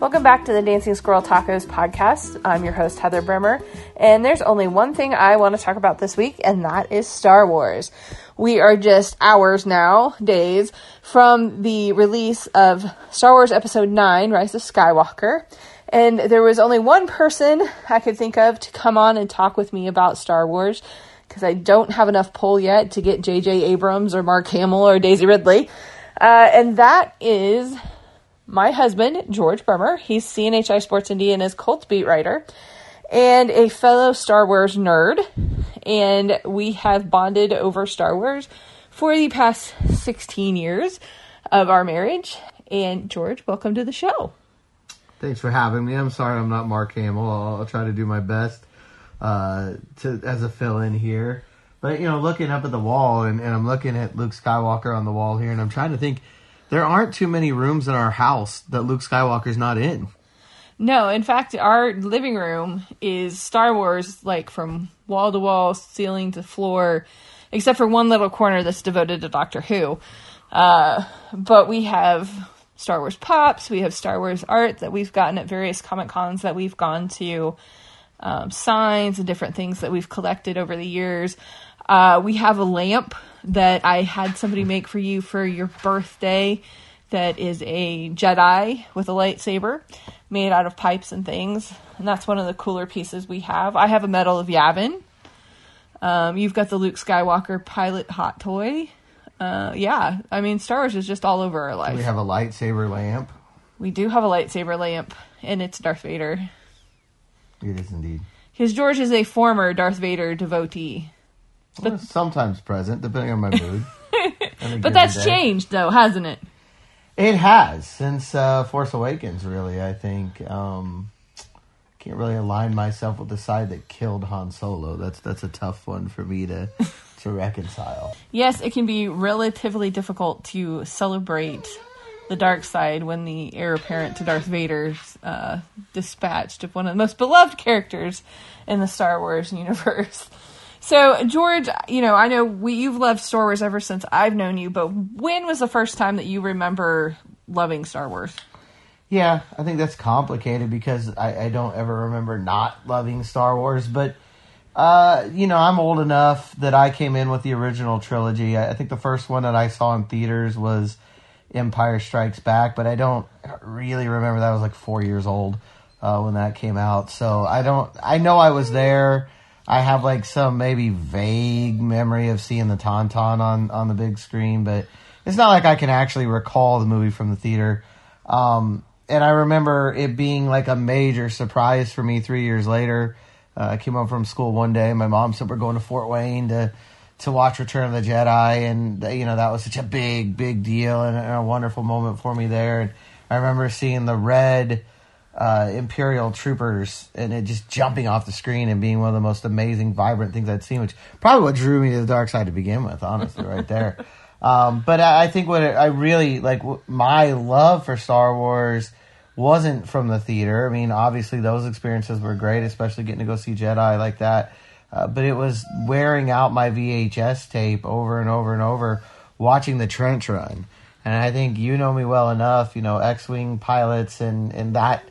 Welcome back to the Dancing Squirrel Tacos podcast. I'm your host, Heather Bremer, and there's only one thing I want to talk about this week, and that is Star Wars. We are just hours now, days, from the release of Star Wars Episode 9 Rise of Skywalker, and there was only one person I could think of to come on and talk with me about Star Wars because I don't have enough pull yet to get J.J. Abrams or Mark Hamill or Daisy Ridley, uh, and that is my husband, George Bremer. He's CNHI Sports Indiana's Colts beat writer and a fellow Star Wars nerd. And we have bonded over Star Wars for the past 16 years of our marriage. And George, welcome to the show. Thanks for having me. I'm sorry I'm not Mark Hamill. I'll, I'll try to do my best uh, to as a fill in here. But you know, looking up at the wall, and, and I'm looking at Luke Skywalker on the wall here, and I'm trying to think there aren't too many rooms in our house that Luke Skywalker's not in. No, in fact, our living room is Star Wars, like from wall to wall, ceiling to floor, except for one little corner that's devoted to Doctor Who. Uh, but we have Star Wars pops, we have Star Wars art that we've gotten at various Comic Cons that we've gone to, um, signs and different things that we've collected over the years. Uh, we have a lamp that I had somebody make for you for your birthday that is a Jedi with a lightsaber made out of pipes and things. And that's one of the cooler pieces we have. I have a Medal of Yavin. Um, you've got the Luke Skywalker pilot hot toy. Uh, yeah, I mean, Star Wars is just all over our life. We have a lightsaber lamp. We do have a lightsaber lamp, and it's Darth Vader. It is indeed. Because George is a former Darth Vader devotee. Well, sometimes present, depending on my mood. But that's changed, though, hasn't it? It has since uh, Force Awakens. Really, I think um, can't really align myself with the side that killed Han Solo. That's that's a tough one for me to to reconcile. Yes, it can be relatively difficult to celebrate the dark side when the heir apparent to Darth Vader's uh, dispatched of one of the most beloved characters in the Star Wars universe. So, George, you know, I know we, you've loved Star Wars ever since I've known you, but when was the first time that you remember loving Star Wars? Yeah, I think that's complicated because I, I don't ever remember not loving Star Wars, but. Uh, you know, I'm old enough that I came in with the original trilogy. I, I think the first one that I saw in theaters was Empire Strikes Back, but I don't really remember that I was like four years old uh, when that came out. So I don't. I know I was there. I have like some maybe vague memory of seeing the Tauntaun on on the big screen, but it's not like I can actually recall the movie from the theater. Um, and I remember it being like a major surprise for me three years later. Uh, I came home from school one day. My mom said we're going to Fort Wayne to to watch Return of the Jedi, and you know that was such a big, big deal and, and a wonderful moment for me there. And I remember seeing the red uh, Imperial troopers and it just jumping off the screen and being one of the most amazing, vibrant things I'd seen, which probably what drew me to the dark side to begin with, honestly, right there. Um, but I, I think what it, I really like, my love for Star Wars wasn't from the theater. I mean, obviously those experiences were great, especially getting to go see Jedi like that. Uh, but it was wearing out my VHS tape over and over and over, watching the trench run. And I think you know me well enough, you know, X-wing pilots and and that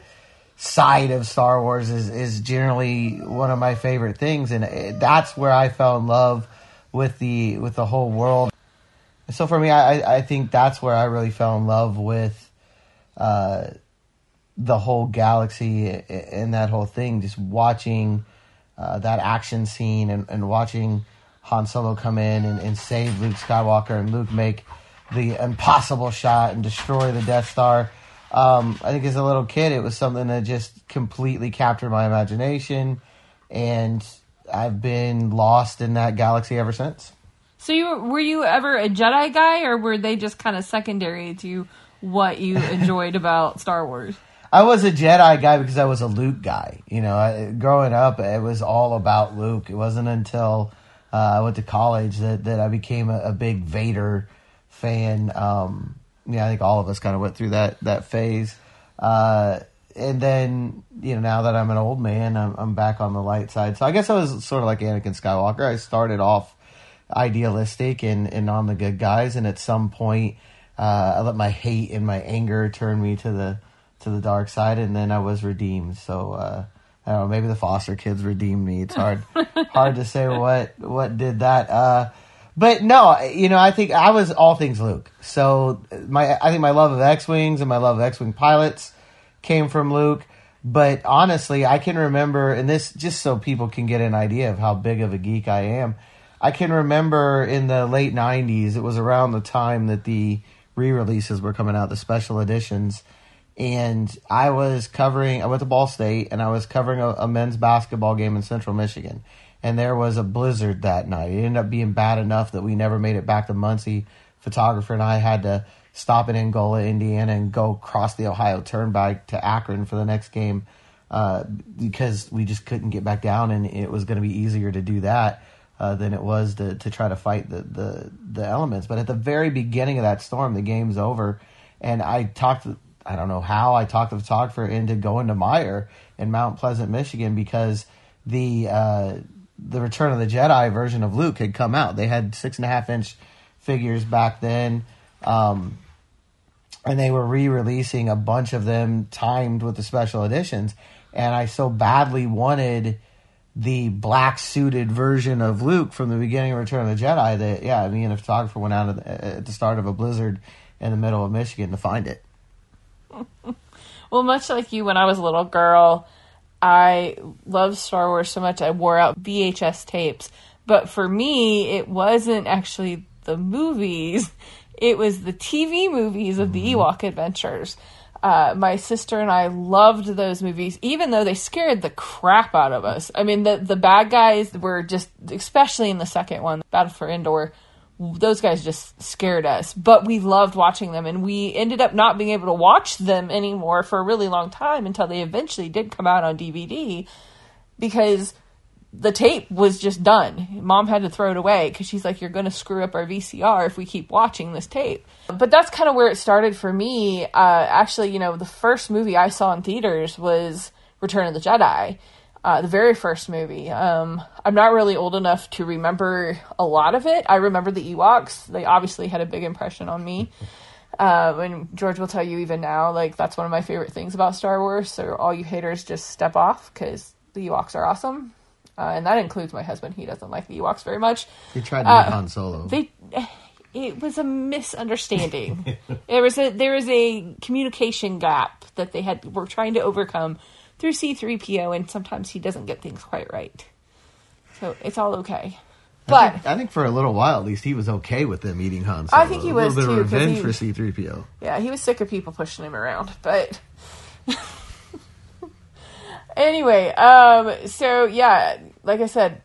side of Star Wars is is generally one of my favorite things, and that's where I fell in love with the with the whole world. So for me, I I think that's where I really fell in love with. Uh, the whole galaxy and that whole thing, just watching uh, that action scene and, and watching Han Solo come in and, and save Luke Skywalker and Luke make the impossible shot and destroy the Death Star. Um, I think as a little kid, it was something that just completely captured my imagination, and I've been lost in that galaxy ever since. So, you were you ever a Jedi guy, or were they just kind of secondary to what you enjoyed about Star Wars? I was a Jedi guy because I was a Luke guy. You know, I, growing up, it was all about Luke. It wasn't until uh, I went to college that, that I became a, a big Vader fan. Um, yeah, I think all of us kind of went through that that phase. Uh, and then you know now that I'm an old man, I'm, I'm back on the light side. So I guess I was sort of like Anakin Skywalker. I started off idealistic and, and on the good guys, and at some point, uh, I let my hate and my anger turn me to the to the dark side, and then I was redeemed. So uh, I don't know. Maybe the foster kids redeemed me. It's hard hard to say what what did that. Uh, but no, you know, I think I was all things Luke. So my I think my love of X wings and my love of X wing pilots came from Luke. But honestly, I can remember, and this just so people can get an idea of how big of a geek I am. I can remember in the late '90s, it was around the time that the re-releases were coming out, the special editions, and I was covering. I went to Ball State, and I was covering a, a men's basketball game in Central Michigan, and there was a blizzard that night. It ended up being bad enough that we never made it back to Muncie. Photographer and I had to stop in Angola, Indiana, and go across the Ohio Turnpike to Akron for the next game uh, because we just couldn't get back down, and it was going to be easier to do that. Uh, than it was to, to try to fight the, the, the elements. But at the very beginning of that storm, the game's over, and I talked. I don't know how I talked the photographer into going to Meijer in Mount Pleasant, Michigan, because the uh, the Return of the Jedi version of Luke had come out. They had six and a half inch figures back then, um, and they were re-releasing a bunch of them timed with the special editions. And I so badly wanted the black suited version of Luke from the beginning of Return of the Jedi that yeah, me and a photographer went out at the start of a blizzard in the middle of Michigan to find it. well, much like you, when I was a little girl, I love Star Wars so much I wore out VHS tapes. But for me, it wasn't actually the movies; it was the TV movies of the Mm-hmm. Ewok Adventures. Uh, my sister and I loved those movies, even though they scared the crap out of us. I mean, the the bad guys were just, especially in the second one, Battle for Endor, those guys just scared us. But we loved watching them, and we ended up not being able to watch them anymore for a really long time until they eventually did come out on DVD because the tape was just done. Mom had to throw it away because she's like, "You're going to screw up our VCR if we keep watching this tape." But that's kind of where it started for me. Uh, actually, you know, the first movie I saw in theaters was Return of the Jedi, uh, the very first movie. Um, I'm not really old enough to remember a lot of it. I remember the Ewoks; they obviously had a big impression on me. Uh, and George will tell you even now, like that's one of my favorite things about Star Wars. So all you haters just step off because the Ewoks are awesome. Uh, and that includes my husband. He doesn't like the Ewoks very much. They tried to make Han Solo. They, it was a misunderstanding. there was a there was a communication gap that they had were trying to overcome through C three PO, and sometimes he doesn't get things quite right. So it's all okay. I But think, I think for a little while, at least, he was okay with them eating Han Solo. I think he was, a little bit too, of revenge he- for C three PO. Yeah, he was sick of people pushing him around. But anyway, um, so yeah, like I said,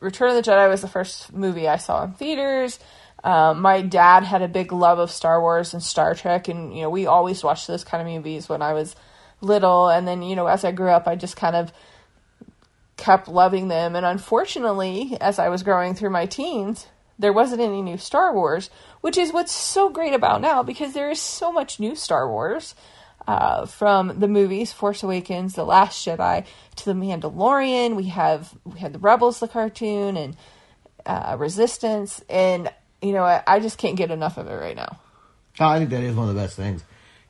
Return of the Jedi was the first movie I saw in theaters. Um, my dad had a big love of Star Wars and Star Trek, and you know we always watched those kind of movies when I was little. And then you know as I grew up, I just kind of kept loving them. And unfortunately, as I was growing through my teens, there wasn't any new Star Wars, which is what's so great about now because there is so much new Star Wars. Uh, from the movies Force Awakens, The Last Jedi to The Mandalorian, we have we had the Rebels, the cartoon, and uh, Resistance, and you know I, I just can't get enough of it right now. No, I think that is one of the best things.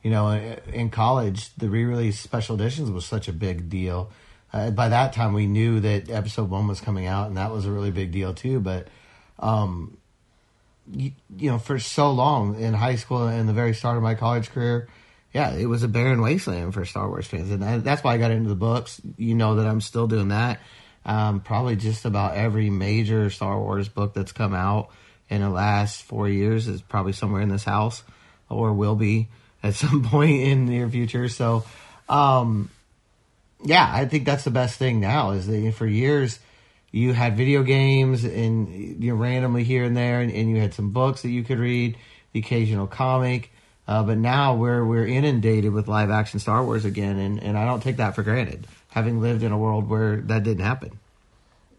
You know, in college, the re-release special editions was such a big deal. Uh, by that time, we knew that episode one was coming out, and that was a really big deal too. But, um, you, you know, for so long in high school and the very start of my college career, yeah, it was a barren wasteland for Star Wars fans, and that, that's why I got into the books. You know that I'm still doing that. Um, probably just about every major Star Wars book that's come out in the last four years is probably somewhere in this house, or will be at some point in the near future. So, um, yeah, I think that's the best thing now is that for years you had video games and you know, randomly here and there, and, and you had some books that you could read, the occasional comic. Uh, but now we're we're inundated with live action Star Wars again, and, and I don't take that for granted. Having lived in a world where that didn't happen.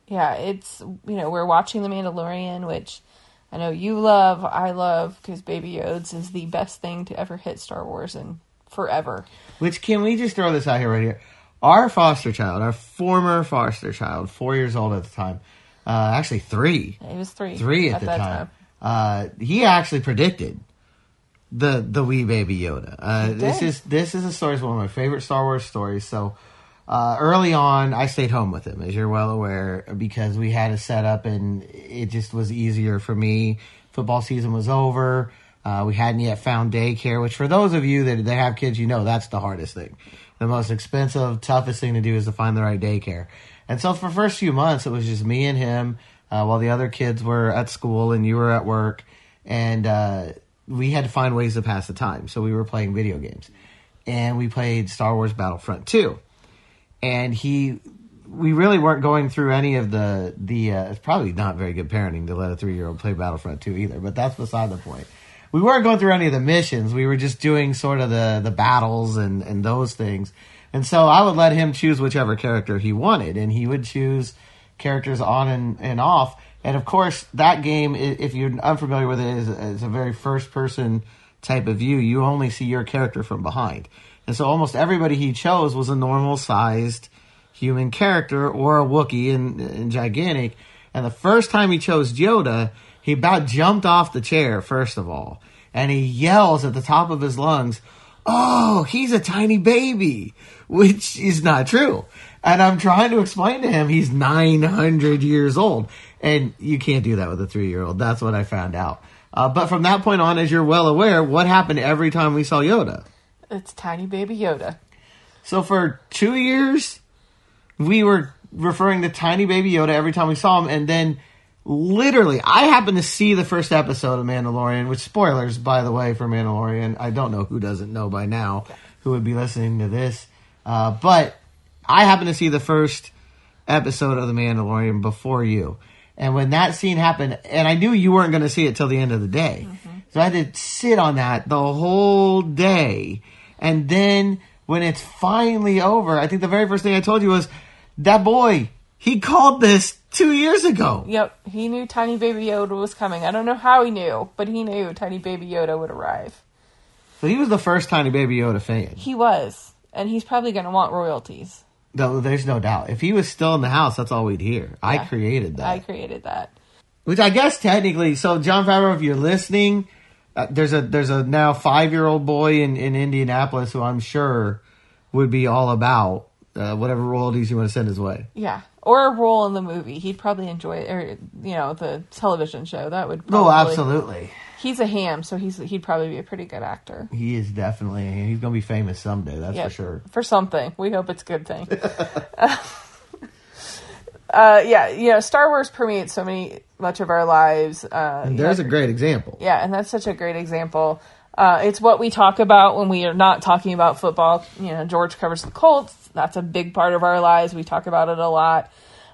Yeah, it's you know we're watching The Mandalorian, which I know you love, I love, because Baby Yodes is the best thing to ever hit Star Wars and forever. Which can we just throw this out here right here? Our foster child, our former foster child, four years old at the time, uh, actually three, It was three, three at, the that time. Uh, he actually predicted the the wee baby Yoda. Uh, this is this is a story. It's one of my favorite Star Wars stories. So uh, early on, I stayed home with him, as you're well aware, because we had a setup, and it just was easier for me. Football season was over. Uh, we hadn't yet found daycare, which for those of you that, that have kids, you know that's the hardest thing. The most expensive, toughest thing to do is to find the right daycare. And so for first few months, it was just me and him, uh, while the other kids were at school and you were at work, and uh, we had to find ways to pass the time. So we were playing video games, and we played Star Wars Battlefront Two and he we really weren't going through any of the the uh, it's probably not very good parenting to let a three year old play Battlefront 2 either, but that's beside the point. We weren't going through any of the missions. We were just doing sort of the the battles and and those things. And so I would let him choose whichever character he wanted, and he would choose characters on and, and off. And of course, that game, if you're unfamiliar with it, is, is a very first person type of view. You only see your character from behind. And so almost everybody he chose was a normal sized human character or a Wookiee and, and gigantic. And the first time he chose Yoda, he about jumped off the chair, first of all. And he yells at the top of his lungs, Oh, he's a tiny baby, which is not true. And I'm trying to explain to him he's 900 years old. And you can't do that with a three year old. That's what I found out. Uh, but from that point on, as you're well aware, what happened every time we saw Yoda? It's tiny baby Yoda. So for two years, we were referring to Tiny Baby Yoda every time we saw him, and then literally, I happened to see the first episode of Mandalorian, which spoilers, by the way, for Mandalorian. I don't know who doesn't know by now who would be listening to this, uh, but I happened to see the first episode of The Mandalorian before you. And when that scene happened, and I knew you weren't going to see it till the end of the day, so I had to sit on that the whole day. And then when it's finally over, I think the very first thing I told you was that boy, he called this two years ago. Yep, he knew tiny baby Yoda was coming. I don't know how he knew, but he knew tiny baby Yoda would arrive. So he was the first Tiny Baby Yoda fan. He was, and he's probably going to want royalties. No, there's no doubt. If he was still in the house, that's all we'd hear. I created that. I created that. Which I guess technically, so Jon Favreau, if you're listening, uh, there's a there's a now five year old boy in, in Indianapolis who I'm sure would be all about uh, whatever royalties you want to send his way. Yeah, or a role in the movie. He'd probably enjoy it, or you know, the television show. That would. No, Probably, absolutely. He's a ham, so he's he'd probably be a pretty good actor. He is definitely he's going to be famous someday. That's for sure. For something, we hope it's a good thing. uh, yeah, you know, Star Wars permeates so many much of our lives. Uh, you there's know, a great example. Yeah, and that's such a great example. Uh, it's what we talk about when we are not talking about football. You know, George covers the Colts. That's a big part of our lives. We talk about it a lot.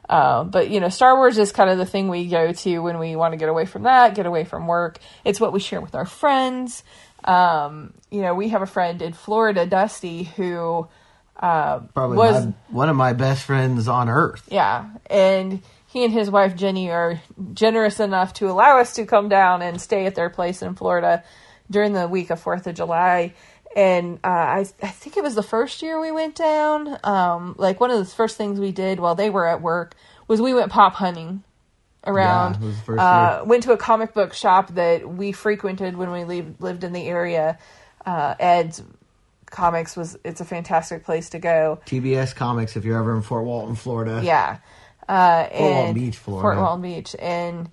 Uh, but you know, Star Wars is kind of the thing we go to when we want to get away from that, get away from work. It's what we share with our friends. Um, you know, we have a friend in Florida, Dusty, who uh, Probably was my, one of my best friends on earth. yeah, and he and his wife Jenny are generous enough to allow us to come down and stay at their place in Florida during the week of Fourth of July. And uh, I, I think it was the first year we went down. Um, like one of the first things we did while they were at work was we went pop hunting around. Yeah, it was the first uh, went to a comic book shop that we frequented when we leave, lived in the area. Uh, Ed's Comics was it's a fantastic place to go. TBS Comics, if you're ever in Fort Walton, Florida. Yeah. Uh, Fort Walton Beach, Florida. Fort Walton Beach. And,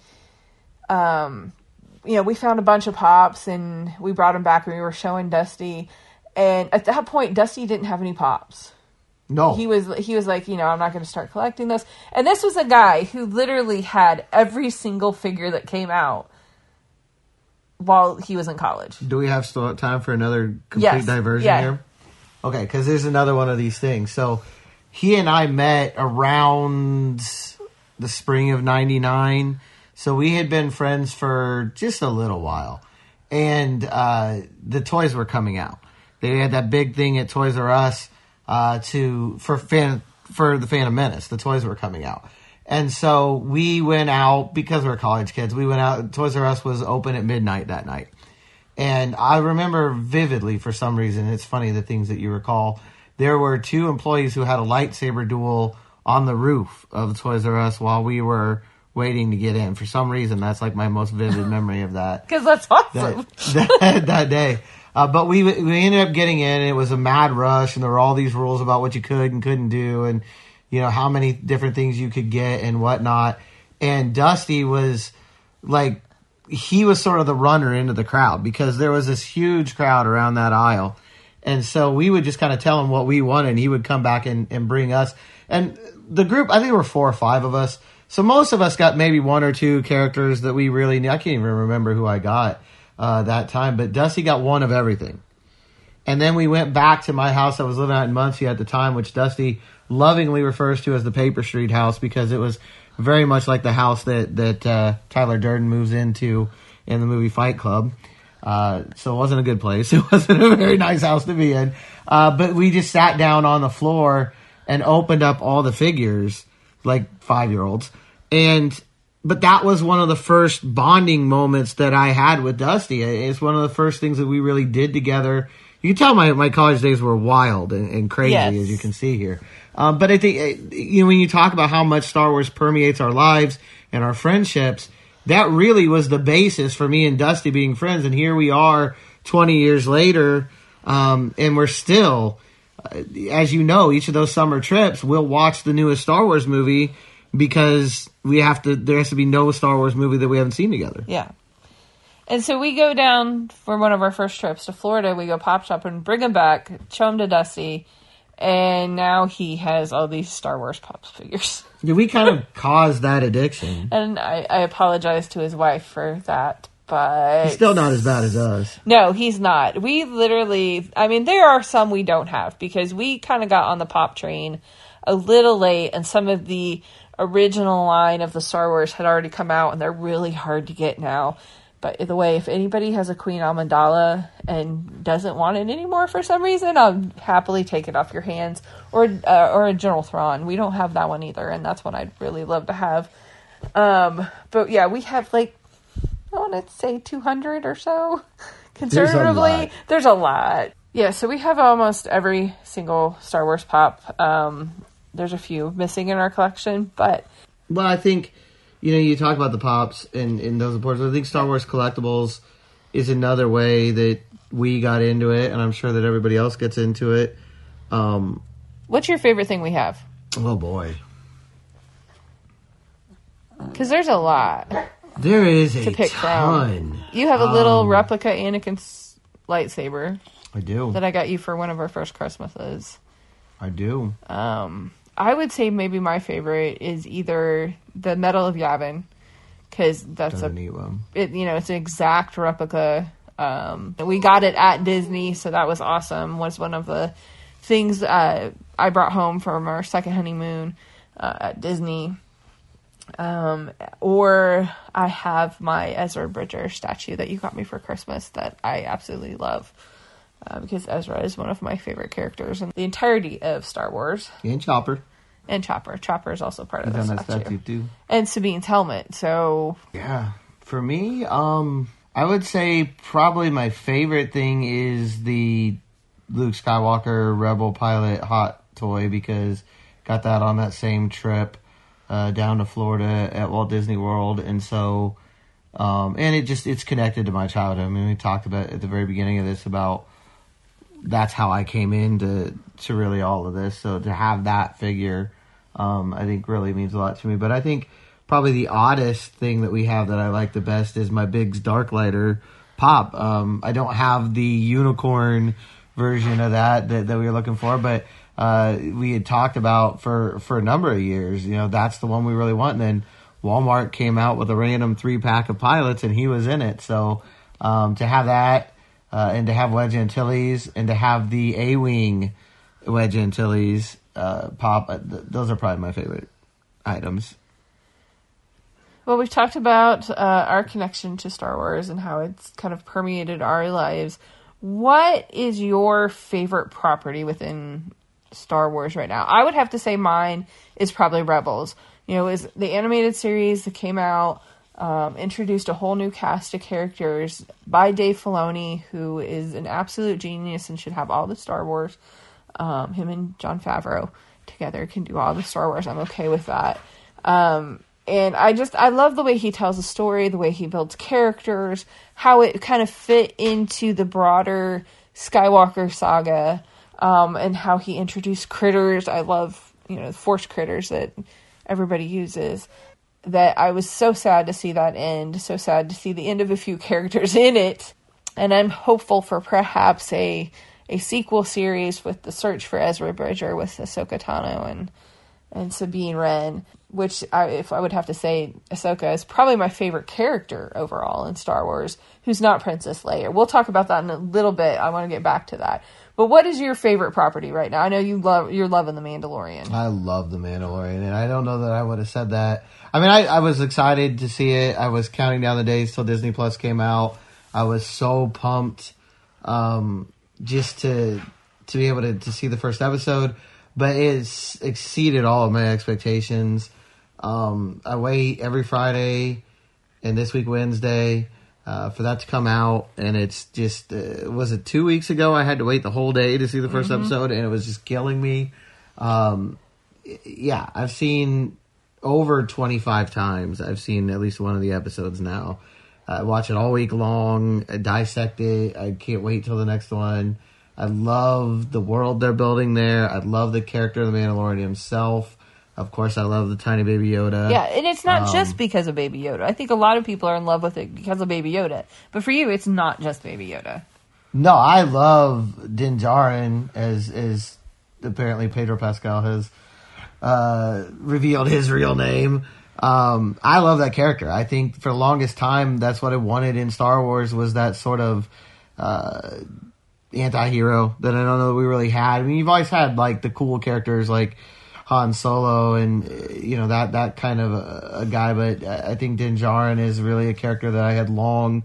um, you know, we found a bunch of pops and we brought them back and we were showing Dusty. And at that point, Dusty didn't have any pops. No. He was he was like, you know, I'm not going to start collecting this. And this was a guy who literally had every single figure that came out while he was in college. Do we have still time for another complete Yes. diversion Yeah. here? Okay, because there's another one of these things. So he and I met around the spring of 99. So we had been friends for just a little while. And uh, the toys were coming out. They had that big thing at Toys R Us uh, to for fan for the Phantom Menace. The toys were coming out. And so we went out because we're college kids. We went out. Toys R Us was open at midnight that night. And I remember vividly, for some reason, it's funny the things that you recall. There were two employees who had a lightsaber duel on the roof of Toys R Us while we were waiting to get in. For some reason, that's like my most vivid memory of that Because that's awesome. that, that, that day. Uh, but we we ended up getting in. And it was a mad rush, and there were all these rules about what you could and couldn't do, and you know how many different things you could get and whatnot. And Dusty was like he was sort of the runner into the crowd because there was this huge crowd around that aisle. And so we would just kind of tell him what we wanted, and he would come back and, and bring us. And the group, I think there were four or five of us. So most of us got maybe one or two characters that we really knew. I can't even remember who I got uh, that time, but Dusty got one of everything. And then we went back to my house I was living at in Muncie at the time, which Dusty lovingly refers to as the Paper Street house because it was very much like the house that that uh, Tyler Durden moves into in the movie Fight Club. Uh, so it wasn't a good place. It wasn't a very nice house to be in. Uh, but we just sat down on the floor and opened up all the figures, like five year olds. And, but that was one of the first bonding moments that I had with Dusty. It's one of the first things that we really did together. You can tell my, my college days were wild and, and crazy, Yes. as you can see here. Um, but I think, uh, you know, when you talk about how much Star Wars permeates our lives and our friendships, that really was the basis for me and Dusty being friends. And here we are 20 years later, um, and we're still, uh, as you know, each of those summer trips, we'll watch the newest Star Wars movie because we have to, there has to be no Star Wars movie that we haven't seen together. Yeah. And so we go down for one of our first trips to Florida. We go pop shop and bring him back, show him to Dusty, and now he has all these Star Wars pops figures. Yeah, we kind of caused that addiction. And I, I apologize to his wife for that, but he's still not as bad as us. no, he's not. We literally, I mean, there are some we don't have because we kind of got on the pop train a little late, and some of the original line of the Star Wars had already come out, and they're really hard to get now. But the way, if anybody has a Queen Amidala and doesn't want it anymore for some reason, I'll happily take it off your hands. Or uh, or a General Thrawn. We don't have that one either, and that's one I'd really love to have. Um, but yeah, we have like I want to say 200 or so. Conservatively, lot. there's a lot. Yeah, so we have almost every single Star Wars pop. Um, there's a few missing in our collection, but Well, I think you know you talk about the pops and, and those important. I think Star Wars collectibles is another way that we got into it, and I'm sure that everybody else gets into it. Um, what's your favorite thing we have? oh boy, Because there's a lot. there is a pick from. ton. You have a little replica Anakin's lightsaber I do. that I got you for one of our first Christmases. I do. Um, I would say maybe my favorite is either the Medal of Yavin, because that's a neat one. it you know it's an exact replica um we got it at disney so that was awesome was one of the things uh i brought home from our second honeymoon uh, at disney um or i have my ezra bridger statue that you got me for christmas that i absolutely love uh, because ezra is one of my favorite characters in the entirety of star wars And Chopper. And chopper chopper is also part of the that statue statue too. and sabine's helmet so Yeah. For me, um, I would say probably my favorite thing is the Luke Skywalker Rebel Pilot hot toy because got that on that same trip uh, down to Florida at Walt Disney World, and so um, and it just it's connected to my childhood. I mean, we talked about at the very beginning of this about that's how I came into to really all of this. So to have that figure, um, I think really means a lot to me. But I think probably the oddest thing that we have that I like the best is my Biggs Darklighter pop. Um, I don't have the unicorn version of that that, that we were looking for, but uh, we had talked about for for a number of years. You know, that's the one we really want. And then Walmart came out with a random three pack of pilots, and he was in it. So um, to have that, uh, and to have Wedge Antilles, and to have the A Wing Wedge Antilles uh, pop, uh, th- those are probably my favorite items. Well, we've talked about uh, our connection to Star Wars and how it's kind of permeated our lives. What is your favorite property within Star Wars right now? I would have to say mine is probably Rebels. You know, is the animated series that came out, um, introduced a whole new cast of characters by Dave Filoni, who is an absolute genius and should have all the Star Wars. Um, him and Jon Favreau together can do all the Star Wars. I'm okay with that. Um, and I just I love the way he tells a story, the way he builds characters, how it kind of fit into the broader Skywalker saga, um, and how he introduced critters. I love you know the force critters that everybody uses. That I was so sad to see that end, so sad to see the end of a few characters in it, and I'm hopeful for perhaps a a sequel series with the search for Ezra Bridger with Ahsoka Tano and and Sabine Wren, which I, if I would have to say, Ahsoka is probably my favorite character overall in Star Wars, who's not Princess Leia. We'll talk about that in a little bit. I want to get back to that. But what is your favorite property right now? I know you love you're loving the Mandalorian. I love the Mandalorian, and I don't know that I would have said that. I mean, I, I was excited to see it. I was counting down the days till Disney Plus came out. I was so pumped um, just to to be able to, to see the first episode, but it's exceeded all of my expectations. Um, I wait every Friday and this week Wednesday uh, for that to come out, and it's just uh, was it two weeks ago? I had to wait the whole day to see the 1st episode, and it was just killing me. Um, yeah, I've seen over twenty five times. I've seen at least one of the episodes now. I watch it all week long, I dissect it. I can't wait till the next one. I love the world they're building there. I love the character of the Mandalorian himself. Of course, I love the tiny baby Yoda. Yeah, and it's not Um, just because of Baby Yoda. I think a lot of people are in love with it because of Baby Yoda. But for you, it's not just Baby Yoda. No, I love Din Djarin as as apparently Pedro Pascal has uh, revealed his real name. Um, I love that character. I think for the longest time, that's what I wanted in Star Wars was that sort of uh, anti-hero that I don't know that we really had. I mean, you've always had like the cool characters like Han Solo and uh, you know that that kind of a, a guy, but I think Din Djarin is really a character that I had long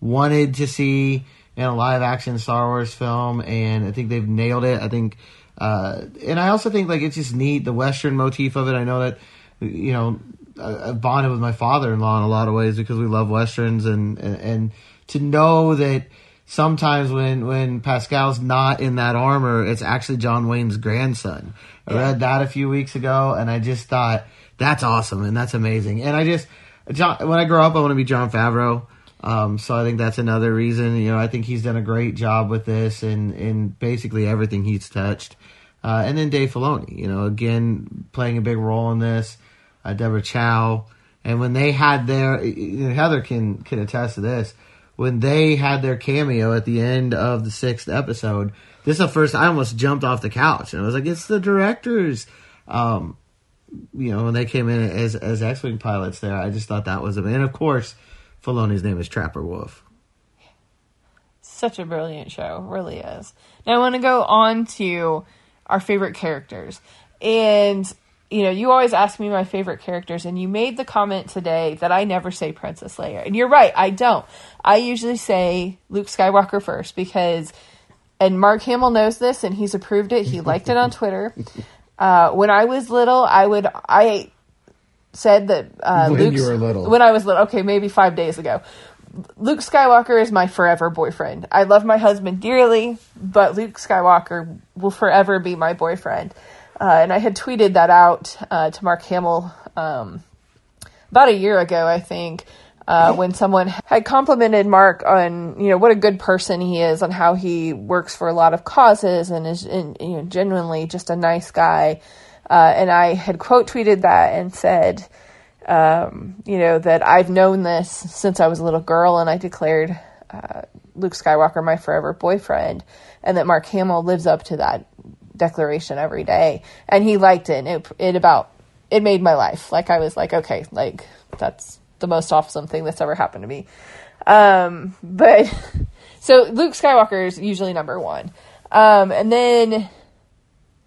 wanted to see in a live action Star Wars film, and I think they've nailed it. I think, uh, and I also think like it's just neat the Western motif of it. I know that you know I- I've bonded with my father in law in a lot of ways because we love westerns, and, and and to know that sometimes when when Pascal's not in that armor, it's actually John Wayne's grandson. I read that a few weeks ago, and I just thought that's awesome and that's amazing. And I just John, when I grow up, I want to be Jon Favreau. Um, so I think that's another reason. You know, I think he's done a great job with this and in basically everything he's touched. Uh, and then Dave Filoni, you know, again playing a big role in this. Uh, Deborah Chow, and when they had their you know, Heather can can attest to this. When they had their cameo at the end of the sixth episode, this is the first I almost jumped off the couch and I was like, "It's the directors." Um, you know, when they came in as as X Wing pilots there, I just thought that was amazing. And of course, Filoni's name is Trapper Wolf. Such a brilliant show, really is. Now I want to go on to our favorite characters. And you know, you always ask me my favorite characters and you made the comment today that I never say Princess Leia. And you're right, I don't. I usually say Luke Skywalker first because and Mark Hamill knows this and he's approved it. He liked it on Twitter. Uh, when I was little, I would I said that uh, When Luke's- you were little. When I was little, okay, maybe five days ago. Luke Skywalker is my forever boyfriend. I love my husband dearly, but Luke Skywalker will forever be my boyfriend. Uh, and I had tweeted that out uh, to Mark Hamill um, about a year ago, I think, uh, when someone had complimented Mark on you know what a good person he is, on how he works for a lot of causes and is and, you know genuinely just a nice guy. Uh, and I had quote tweeted that and said, um, you know, that I've known this since I was a little girl, and I declared uh, Luke Skywalker my forever boyfriend, and that Mark Hamill lives up to that declaration every day, and he liked it. And it it about it made my life. Like I was like, okay, like that's the most awesome thing that's ever happened to me. Um, but so Luke Skywalker is usually number one, um, and then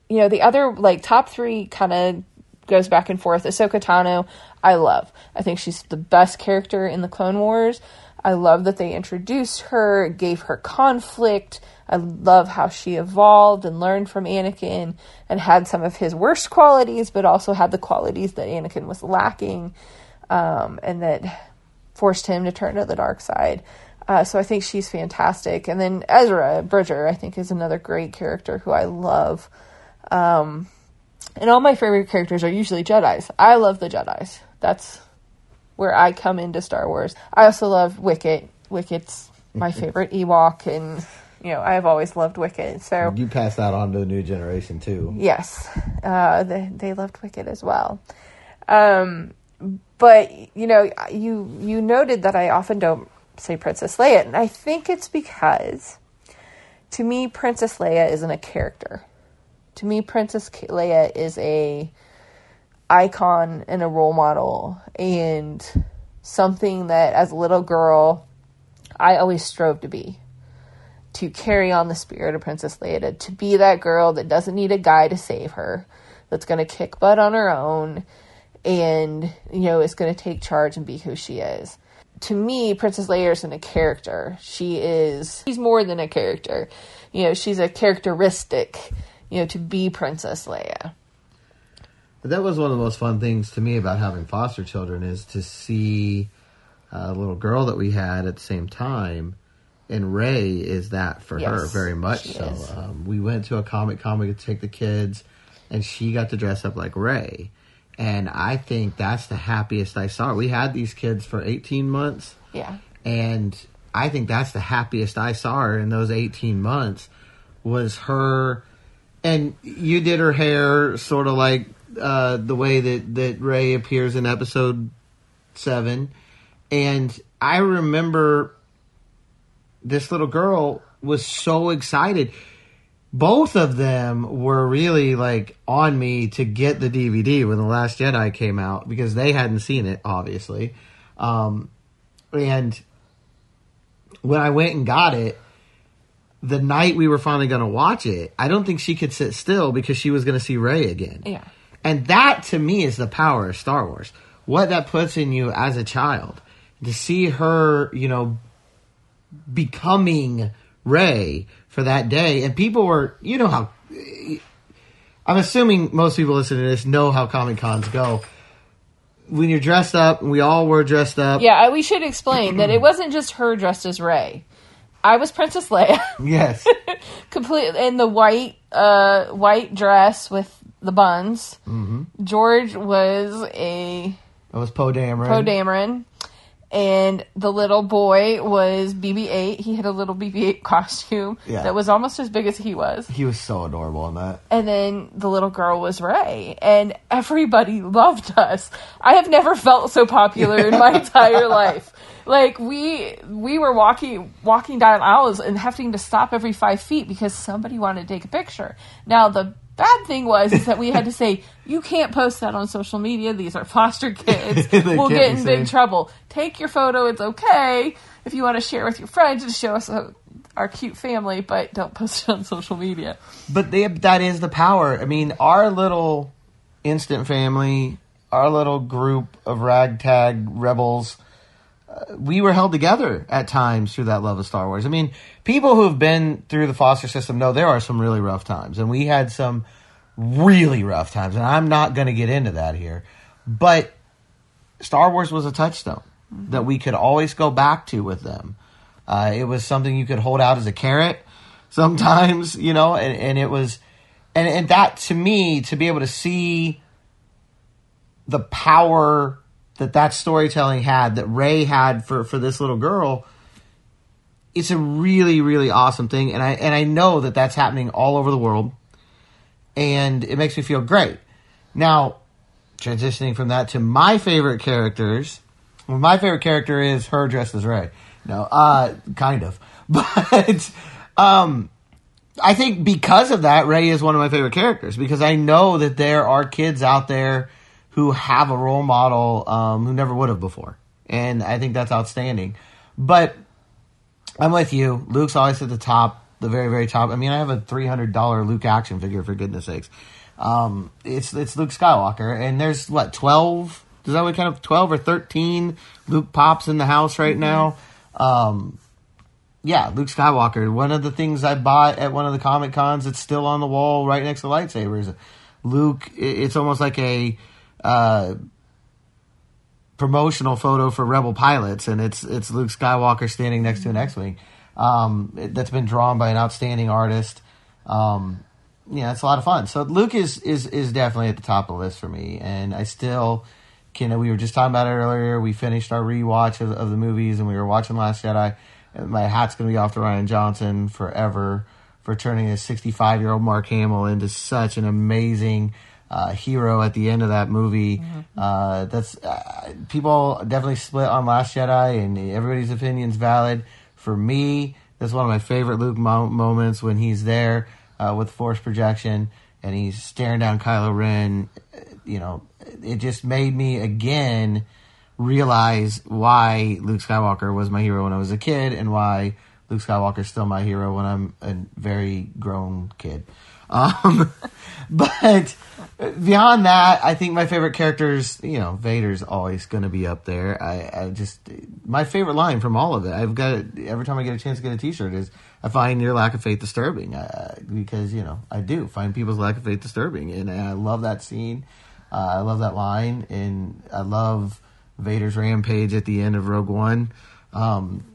you know, the other like top three kind of goes back and forth. Ahsoka Tano, I love. I think she's the best character in the Clone Wars. I love that they introduced her, gave her conflict. I love how she evolved and learned from Anakin and had some of his worst qualities, but also had the qualities that Anakin was lacking um, and that forced him to turn to the dark side. Uh, so I think she's fantastic. And then Ezra Bridger, I think, is another great character who I love. Um, and all my favorite characters are usually Jedi's. I love the Jedi's. That's where I come into Star Wars. I also love Wicket. Wicket's my favorite Ewok, and you know I've always loved Wicket. So You pass that on to the new generation too. yes, uh, they they loved Wicket as well. Um, but you know you you noted that I often don't say Princess Leia, and I think it's because to me Princess Leia isn't a character. To me, Princess Leia is a icon and a role model and something that as a little girl I always strove to be. To carry on the spirit of Princess Leia, to, be that girl that doesn't need a guy to save her, that's going to kick butt on her own, and, you know, is going to take charge and be who she is. To me, Princess Leia isn't a character. She is, she's more than a character. You know, she's a characteristic, you know, to be Princess Leia. But that was one of the most fun things to me about having foster children is to see a little girl that we had at the same time, and Rey is that for her very much so. Um, we went to a comic con we could take the kids, and she got to dress up like Rey, and I think that's the happiest I saw. We had these kids for eighteen months, Yeah. and I think that's the happiest I saw her in those 18 months was her and you did her hair sort of like uh, the way that, that Rey appears in episode 7 and I remember this little girl was so excited both of them were really like on me to get the DVD when the Last Jedi came out because they hadn't seen it, obviously. Um, and when I went and got it, the night we were finally going to watch it, I don't think she could sit still because she was going to see Rey again. Yeah. And that to me is the power of Star Wars. What that puts in you as a child. To see her, you know, becoming Rey for that day. And people were, you know how, I'm assuming most people listening to this know how Comic Cons go. When you're dressed up, we all were dressed up. Yeah, I- we should explain that it wasn't just her dressed as Rey. I was Princess Leia, Yes. complete in the white, uh, white dress with the buns. Mm-hmm. George was a That was Poe Dameron. Poe Dameron, and the little boy was BB-8. He had a little BB-8 costume Yeah. that was almost as big as he was. He was so adorable in that. And then the little girl was Rey, and everybody loved us. I have never felt so popular in my entire life. Like we we were walking walking down aisles and having to stop every five feet because somebody wanted to take a picture. Now the bad thing was is that we had to say you can't post that on social media. These are foster kids. We'll get in big trouble. Take your photo. It's okay if you want to share with your friends and show us uh our cute family, but don't post it on social media. But they, that is the power. I mean, our little instant family, our little group of ragtag rebels, we were held together at times through that love of Star Wars. I mean, people who have been through the foster system know there are some really rough times, and we had some really rough times, and I'm not going to get into that here. But Star Wars was a touchstone that we could always go back to with them. Uh, it was something you could hold out as a carrot sometimes, you know, and, and it was, and, and that to me, to be able to see the power that that storytelling had, that Rey had for, for this little girl, it's a really, really awesome thing. And I, and I know that that's happening all over the world and it makes me feel great. Now, transitioning from that to my favorite characters, well, my favorite character is her dressed as Rey. No, uh, kind of, but um, I think because of that, Rey is one of my favorite characters because I know that there are kids out there who have a role model um, who never would have before, and I think that's outstanding. But I'm with you. Luke's always at the top, the very, very top. I mean, I have a three hundred dollar Luke action figure for goodness sakes. Um, it's it's Luke Skywalker, and there's what twelve? Is that what kind of twelve or thirteen Luke pops in the house right now? Um, yeah, Luke Skywalker. One of the things I bought at one of the Comic Cons, it's still on the wall right next to lightsabers. Luke, it's almost like a uh, promotional photo for Rebel pilots, and it's it's Luke Skywalker standing next to an X-wing. Um, that's been drawn by an outstanding artist. Um, yeah, it's a lot of fun. So Luke is is is definitely at the top of the list for me, and I still Kenna, we were just talking about it earlier. We finished our rewatch of, of the movies, and we were watching Last Jedi. And my hat's to be off to Rian Johnson forever for turning a 65 year old Mark Hamill into such an amazing uh, hero at the end of that movie. Uh, that's uh, people definitely split on Last Jedi, and everybody's opinion's valid. For me, that's one of my favorite Luke mo- moments when he's there uh, with force projection and he's staring down Kylo Ren. You know, it just made me again realize why Luke Skywalker was my hero when I was a kid and why Luke Skywalker is still my hero when I'm a very grown kid. Um, but beyond that, I think my favorite characters, you know, Vader's always going to be up there. I, I just, my favorite line from all of it, I've got, every time I get a chance to get a t shirt, is I find your lack of faith disturbing. Uh, because, you know, I do find people's lack of faith disturbing. And I love that scene. Uh, I love that line. And I love Vader's rampage at the end of Rogue One. Um,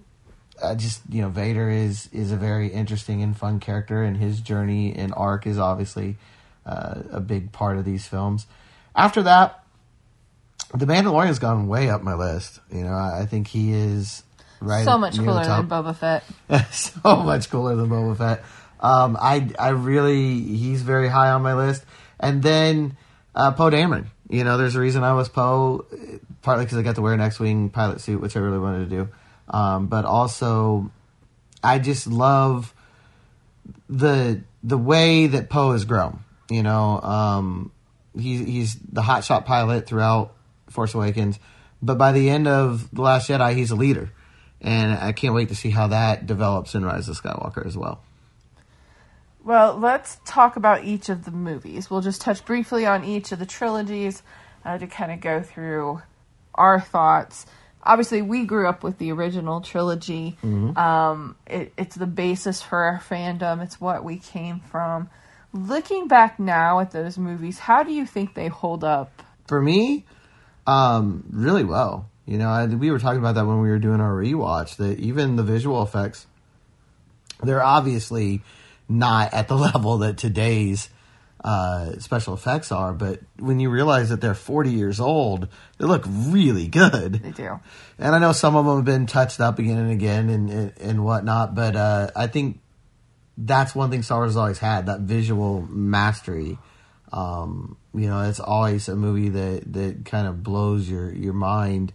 I just you know Vader is is a very interesting and fun character, and his journey and arc is obviously uh, a big part of these films. After that, the Mandalorian's gone way up my list. You know, I, think he is right so much cooler than Boba Fett. so much cooler than Boba Fett. Um, I I really he's very high on my list, and then uh, Poe Dameron. You know, there's a reason I was Poe, partly because I got to wear an X-wing pilot suit, which I really wanted to do, um, but also I just love the the way that Poe has grown. You know, um, he's he's the hotshot pilot throughout Force Awakens, but by the end of the Last Jedi, he's a leader, and I can't wait to see how that develops in Rise of Skywalker as well. Well, let's talk about each of the movies. We'll just touch briefly on each of the trilogies uh, to kind of go through our thoughts. Obviously, we grew up with the original trilogy. Um, it, it's the basis for our fandom. It's what we came from. Looking back now at those movies, how do you think they hold up? For me, um, really well. You know, I, we were talking about that when we were doing our rewatch. That even the visual effects, they're obviously not at the level that today's uh, special effects are. But when you realize that they're 40 years old, they look really good. They do. And I know some of them have been touched up again and again and and, and whatnot, but uh, I think that's one thing Star Wars always had that visual mastery. Um, you know, it's always a movie that that kind of blows your your mind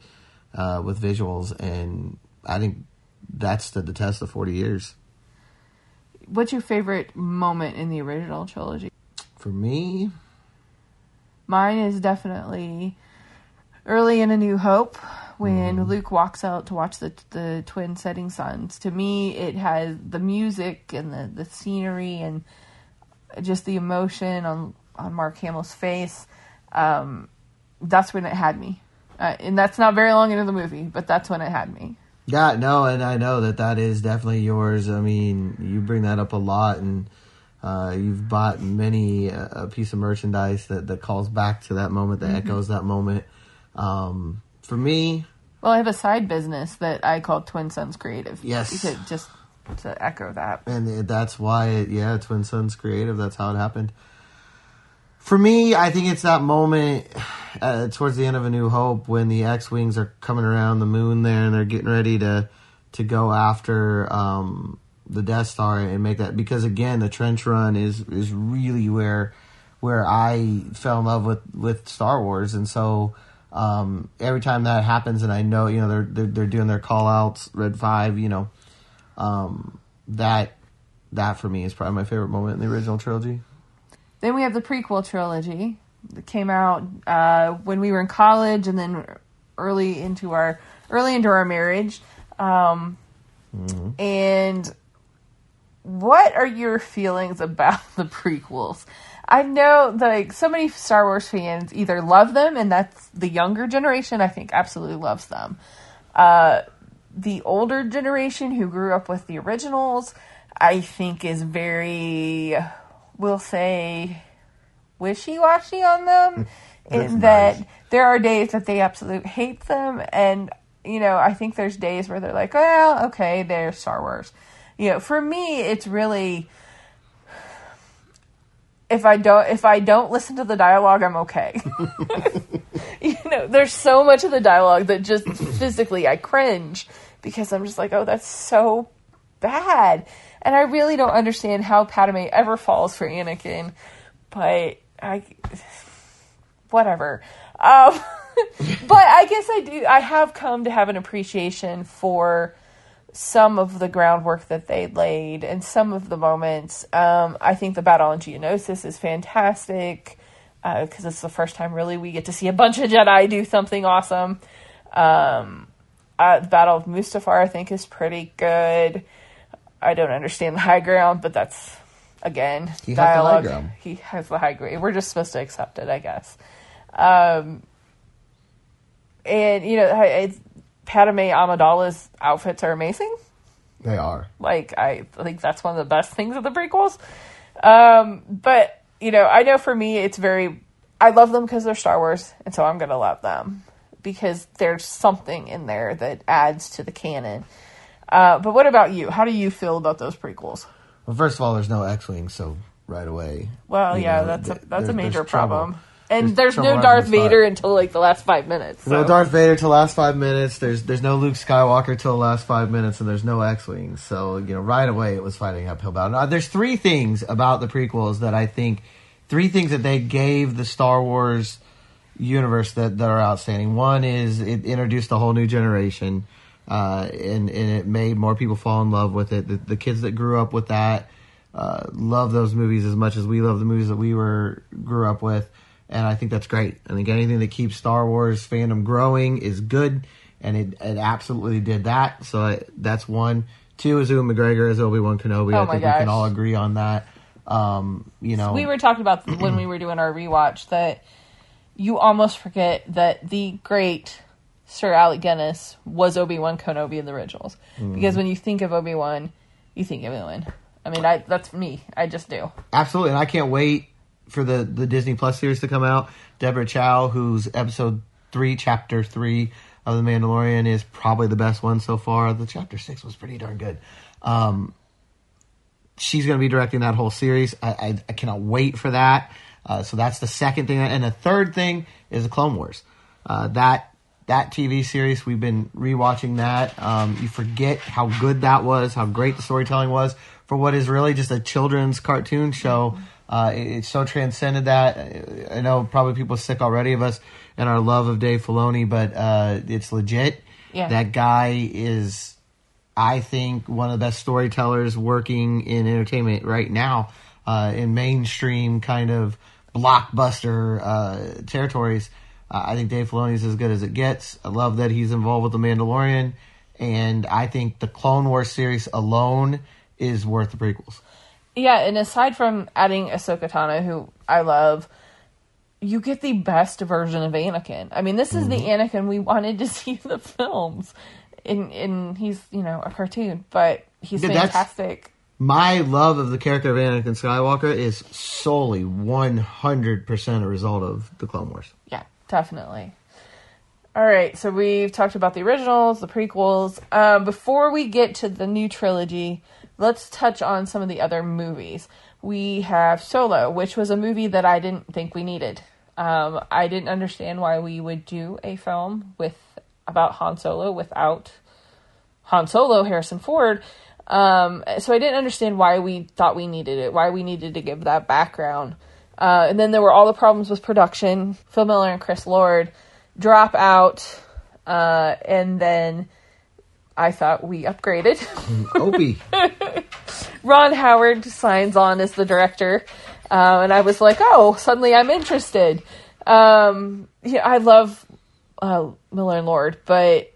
uh, with visuals, and I think that stood the test of forty years. What's your favorite moment in the original trilogy? For me, Mine is definitely early in A New Hope when Luke walks out to watch the the twin setting suns. To me, it has the music and the, the scenery and just the emotion on on Mark Hamill's face. Um, that's when it had me, uh, and that's not very long into the movie, but that's when it had me. yeah, no, and I know that that is definitely yours. I mean, you bring that up a lot, and uh, you've bought many uh, a piece of merchandise that that calls back to that moment, that echoes that moment. Um, for me, Well, I have a side business that I call Twin Sons Creative. Yes. just to echo that. and that's why it, yeah twin sons creative that's how it happened for me i think it's that moment uh, towards the end of a new hope when the x-wings are coming around the moon there and they're getting ready to to go after um, the death star and make that because again the trench run is is really where where i fell in love with with star wars and so um, every time that happens and i know you know they're they're, they're doing their call outs red five you know um, that that for me is probably my favorite moment in the original trilogy. Then we have the prequel trilogy that came out uh, when we were in college, and then early into our early into our marriage. Um, And what are your feelings about the prequels? I know like so many Star Wars fans either love them, and that's the younger generation. I think absolutely loves them. Uh, the older generation who grew up with the originals, I think, is very, we'll say, wishy washy on them. In that nice. there are days that they absolutely hate them, and you know, I think there's days where they're like, well, okay, they're Star Wars. You know, for me, it's really if I don't if I don't listen to the dialogue, I'm okay. you know there's so much of the dialogue that just physically I cringe because I'm just like, oh, that's so bad, and I really don't understand how Padme ever falls for Anakin, but I, whatever. Um, but I guess I do. I have come to have an appreciation for some of the groundwork that they laid and some of the moments. Um, I think the battle on Geonosis is fantastic because uh, it's the first time really we get to see a bunch of Jedi do something awesome. Um, uh, the Battle of Mustafar I think is pretty good. I don't understand the high ground, but that's again He dialogue. He has the high ground. We're just supposed to accept it, I guess. Um, and you know, it's, Padme Amidala's outfits are amazing. They are. Like I think that's one of the best things of the prequels. Um, but you know, I know for me it's very I love them because they're Star Wars, and so I'm gonna love them because there's something in there that adds to the canon. Uh, but what about you? How do you feel about those prequels? Well, first of all, there's no X-wing, so right away. Well, yeah, know, that's a th- that's a major problem. trouble. And There's there's, no Darth. Vader until like the last five minutes. No Darth Vader till the last five minutes. There's there's no Luke Skywalker till the last five minutes, and there's no X-wing. So you know, right away it was fighting uphill battle. Now, there's three things about the prequels that I think, three things that they gave the Star Wars universe that that are outstanding. One is it introduced a whole new generation, uh, and and it made more people fall in love with it. The, the kids that grew up with that uh, love those movies as much as we love the movies that we were grew up with, and I think that's great. I think anything that keeps Star Wars fandom growing is good, and it it absolutely did that. So I, that's one. Two is Ewan McGregor as Obi Wan Kenobi. Oh I think we can all agree on that. Um, you know, we were talking about when we were doing our rewatch that you almost forget that the great Sir Alec Guinness was Obi Wan Kenobi in the originals because when you think of Obi Wan, you think of Ewan. I mean, I that's me. I just do. Absolutely, and I can't wait for the the Disney Plus series to come out. Deborah Chow, who's episode three, chapter three of The Mandalorian, is probably the best one so far. The chapter six was pretty darn good. Um, she's going to be directing that whole series. I, I, I cannot wait for that. Uh, so that's the second thing, and the third thing is the Clone Wars. Uh, that that TV series we've been rewatching that. Um, you forget how good that was, how great the storytelling was for what is really just a children's cartoon show. Uh, it, it so transcended that. I know probably people are sick already of us and our love of Dave Filoni, but uh, it's legit. Yeah. That guy is I think one of the best storytellers working in entertainment right now, uh, in mainstream kind of blockbuster uh, territories. Uh, I think Dave Filoni is as good as it gets. I love that he's involved with the Mandalorian, and I think the Clone Wars series alone is worth the prequels. Yeah, and aside from adding Ahsoka Tano, who I love, you get the best version of Anakin. I mean, this is the Anakin we wanted to see in the films. In in he's you know a cartoon, but he's Yeah, fantastic. My love of the character of Anakin Skywalker is solely 100% a result of the Clone Wars. Yeah, definitely. All right, so we've talked about the originals, the prequels. Um, before we get to the new trilogy, let's touch on some of the other movies. We have Solo, which was a movie that I didn't think we needed. Um, I didn't understand why we would do a film with about Han Solo without Han Solo, Harrison Ford. Um, so I didn't understand why we thought we needed it, why we needed to give that background. Uh, and then there were all the problems with production. Phil Miller and Chris Lord drop out, uh, and then I thought we upgraded. Opie. Ron Howard signs on as the director, uh, and I was like, oh, suddenly I'm interested. Um, yeah, I love uh, Miller and Lord, but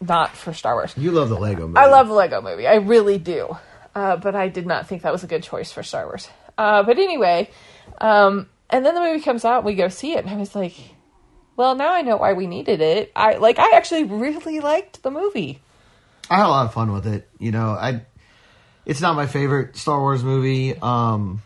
not for Star Wars. you love the Lego movie. I love the Lego movie. I really do. Uh, but I did not think that was a good choice for Star Wars. Uh, but anyway, um, and then the movie comes out, we go see it, and I was like, well, now I know why we needed it. I like. I actually really liked the movie. I had a lot of fun with it. You know, I it's not my favorite Star Wars movie, um,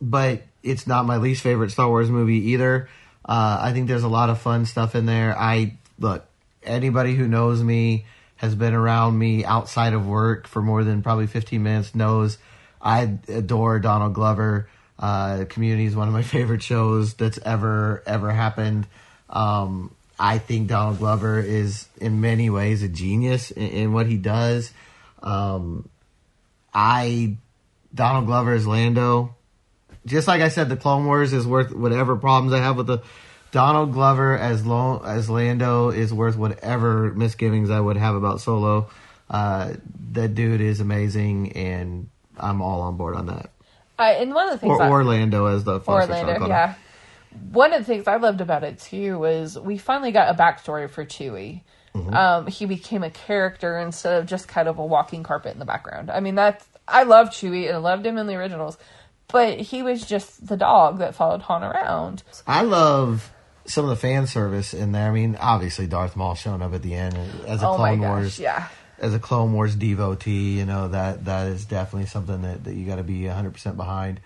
but it's not my least favorite Star Wars movie either. Uh, I think there's a lot of fun stuff in there. I look anybody who knows me has been around me outside of work for more than probably 15 minutes knows I adore Donald Glover. Uh, Community is one of my favorite shows that's ever ever happened. Um, I think Donald Glover is in many ways a genius in, in what he does. Um, I Donald Glover as Lando. Just like I said, the Clone Wars is worth whatever problems I have with the Donald Glover as Lo, as Lando is worth whatever misgivings I would have about Solo. Uh, that dude is amazing, and I'm all on board on that. I, and one of the things Or I- Orlando as the Orlando, yeah. One of the things I loved about it too was we finally got a backstory for Chewie. Mm-hmm. Um, he became a character instead of just kind of a walking carpet in the background. I mean, that's I love Chewie and I loved him in the originals, but he was just the dog that followed Han around. I love some of the fan service in there. I mean, obviously Darth Maul showing up at the end as a oh my Clone gosh, Wars yeah. as a Clone Wars devotee, you know that that is definitely something that, that you got to be hundred percent behind.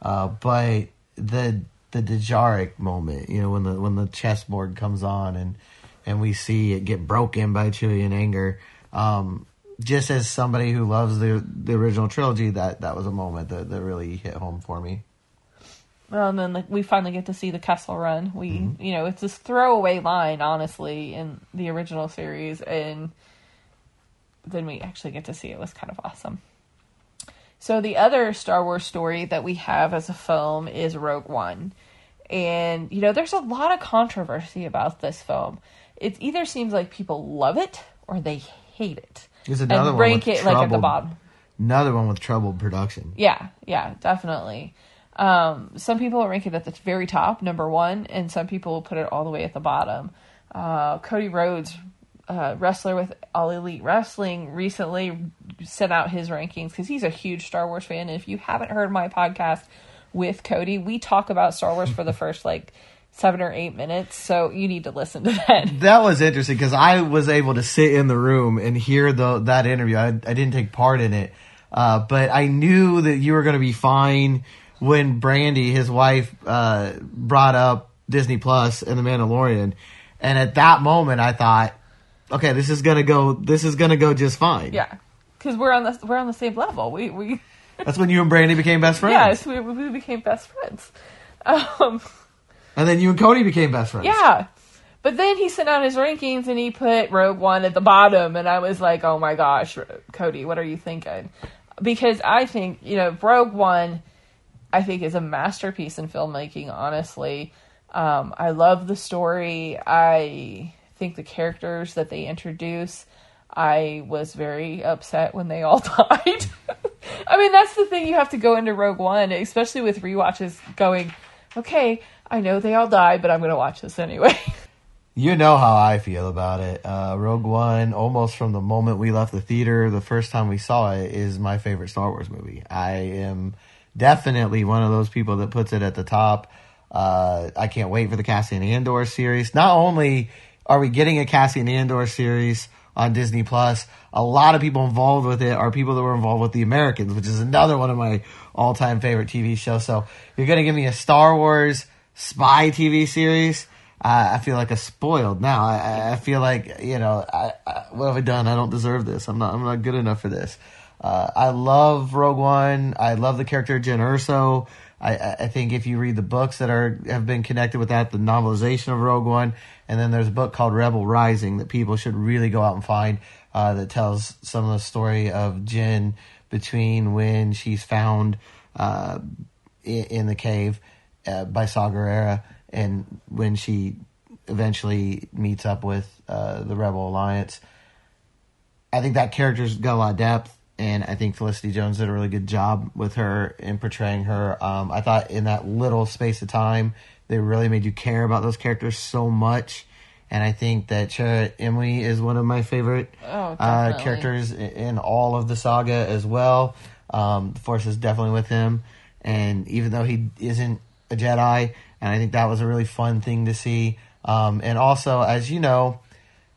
Uh, but the the Dejarik moment, you know, when the when the chessboard comes on and and we see it get broken by Chewie in anger. Um, just as somebody who loves the the original trilogy, that that was a moment that, that really hit home for me. Well, and then like, we finally get to see the Kessel Run. We, Mm-hmm. you know, it's this throwaway line, honestly, in the original series, and then we actually get to see it. it was kind of awesome. So the other Star Wars story that we have as a film is Rogue One, and you know, there's a lot of controversy about this film. It either seems like people love it or they hate it, There's another and one rank with it like at the troubled- bottom. Another one with troubled production. Yeah, yeah, definitely. Um, some people rank it at the very top, number one, and some people will put it all the way at the bottom. Uh, Cody Rhodes, uh, wrestler with All Elite Wrestling, recently sent out his rankings because he's a huge Star Wars fan. And if you haven't heard my podcast with Cody, we talk about Star Wars for the first like seven or eight minutes, so you need to listen to that. That was interesting because I was able to sit in the room and hear the that interview. I, I didn't take part in it, uh, but I knew that you were going to be fine when Brandy, his wife, uh, brought up Disney Plus and The Mandalorian, and at that moment I thought, okay, this is gonna go. This is gonna go just fine. Yeah, because we're on the we're on the same level. We we That's when you and Brandy became best friends. yes we we became best friends. Um, And then you and Cody became best friends. Yeah. But then he sent out his rankings and he put Rogue One at the bottom, and I was like, oh my gosh, Cody, what are you thinking? Because I think, you know, Rogue One, I think, is a masterpiece in filmmaking, honestly. Um, I love the story. I think the characters that they introduce, I was very upset when they all died. I mean, that's the thing you have to go into Rogue One, especially with rewatches going, okay, I know they all die, but I'm going to watch this anyway. You know how I feel about it. Uh, Rogue One, almost from the moment we left the theater, the first time we saw it, is my favorite Star Wars movie. I am definitely one of those people that puts it at the top. Uh, I can't wait for the Cassian Andor series. Not only are we getting a Cassian Andor series on Disney Plus, a lot of people involved with it are people that were involved with The Americans, which is another one of my all-time favorite TV shows. So you're going to give me a Star Wars spy TV series? I, feel like a spoiled now. I- I, feel like you know, I, I, what have I done? I don't deserve this. I'm not. I'm not good enough for this. Uh, I love Rogue One. I love the character Jyn Erso. I I think if you read the books that are have been connected with that, the novelization of Rogue One, and then there's a book called Rebel Rising that people should really go out and find uh, that tells some of the story of Jyn between when she's found uh, in, the cave uh, by Saw and when she eventually meets up with uh, the Rebel Alliance. I think that character's got a lot of depth, and I think Felicity Jones did a really good job with her in portraying her. Um, I thought in that little space of time, they really made you care about those characters so much. And I think that Imwe is one of my favorite Oh, uh, characters in all of the saga as well. Um, the Force is definitely with him, and even though he isn't a Jedi, and I think that was a really fun thing to see. Um, and also, as you know,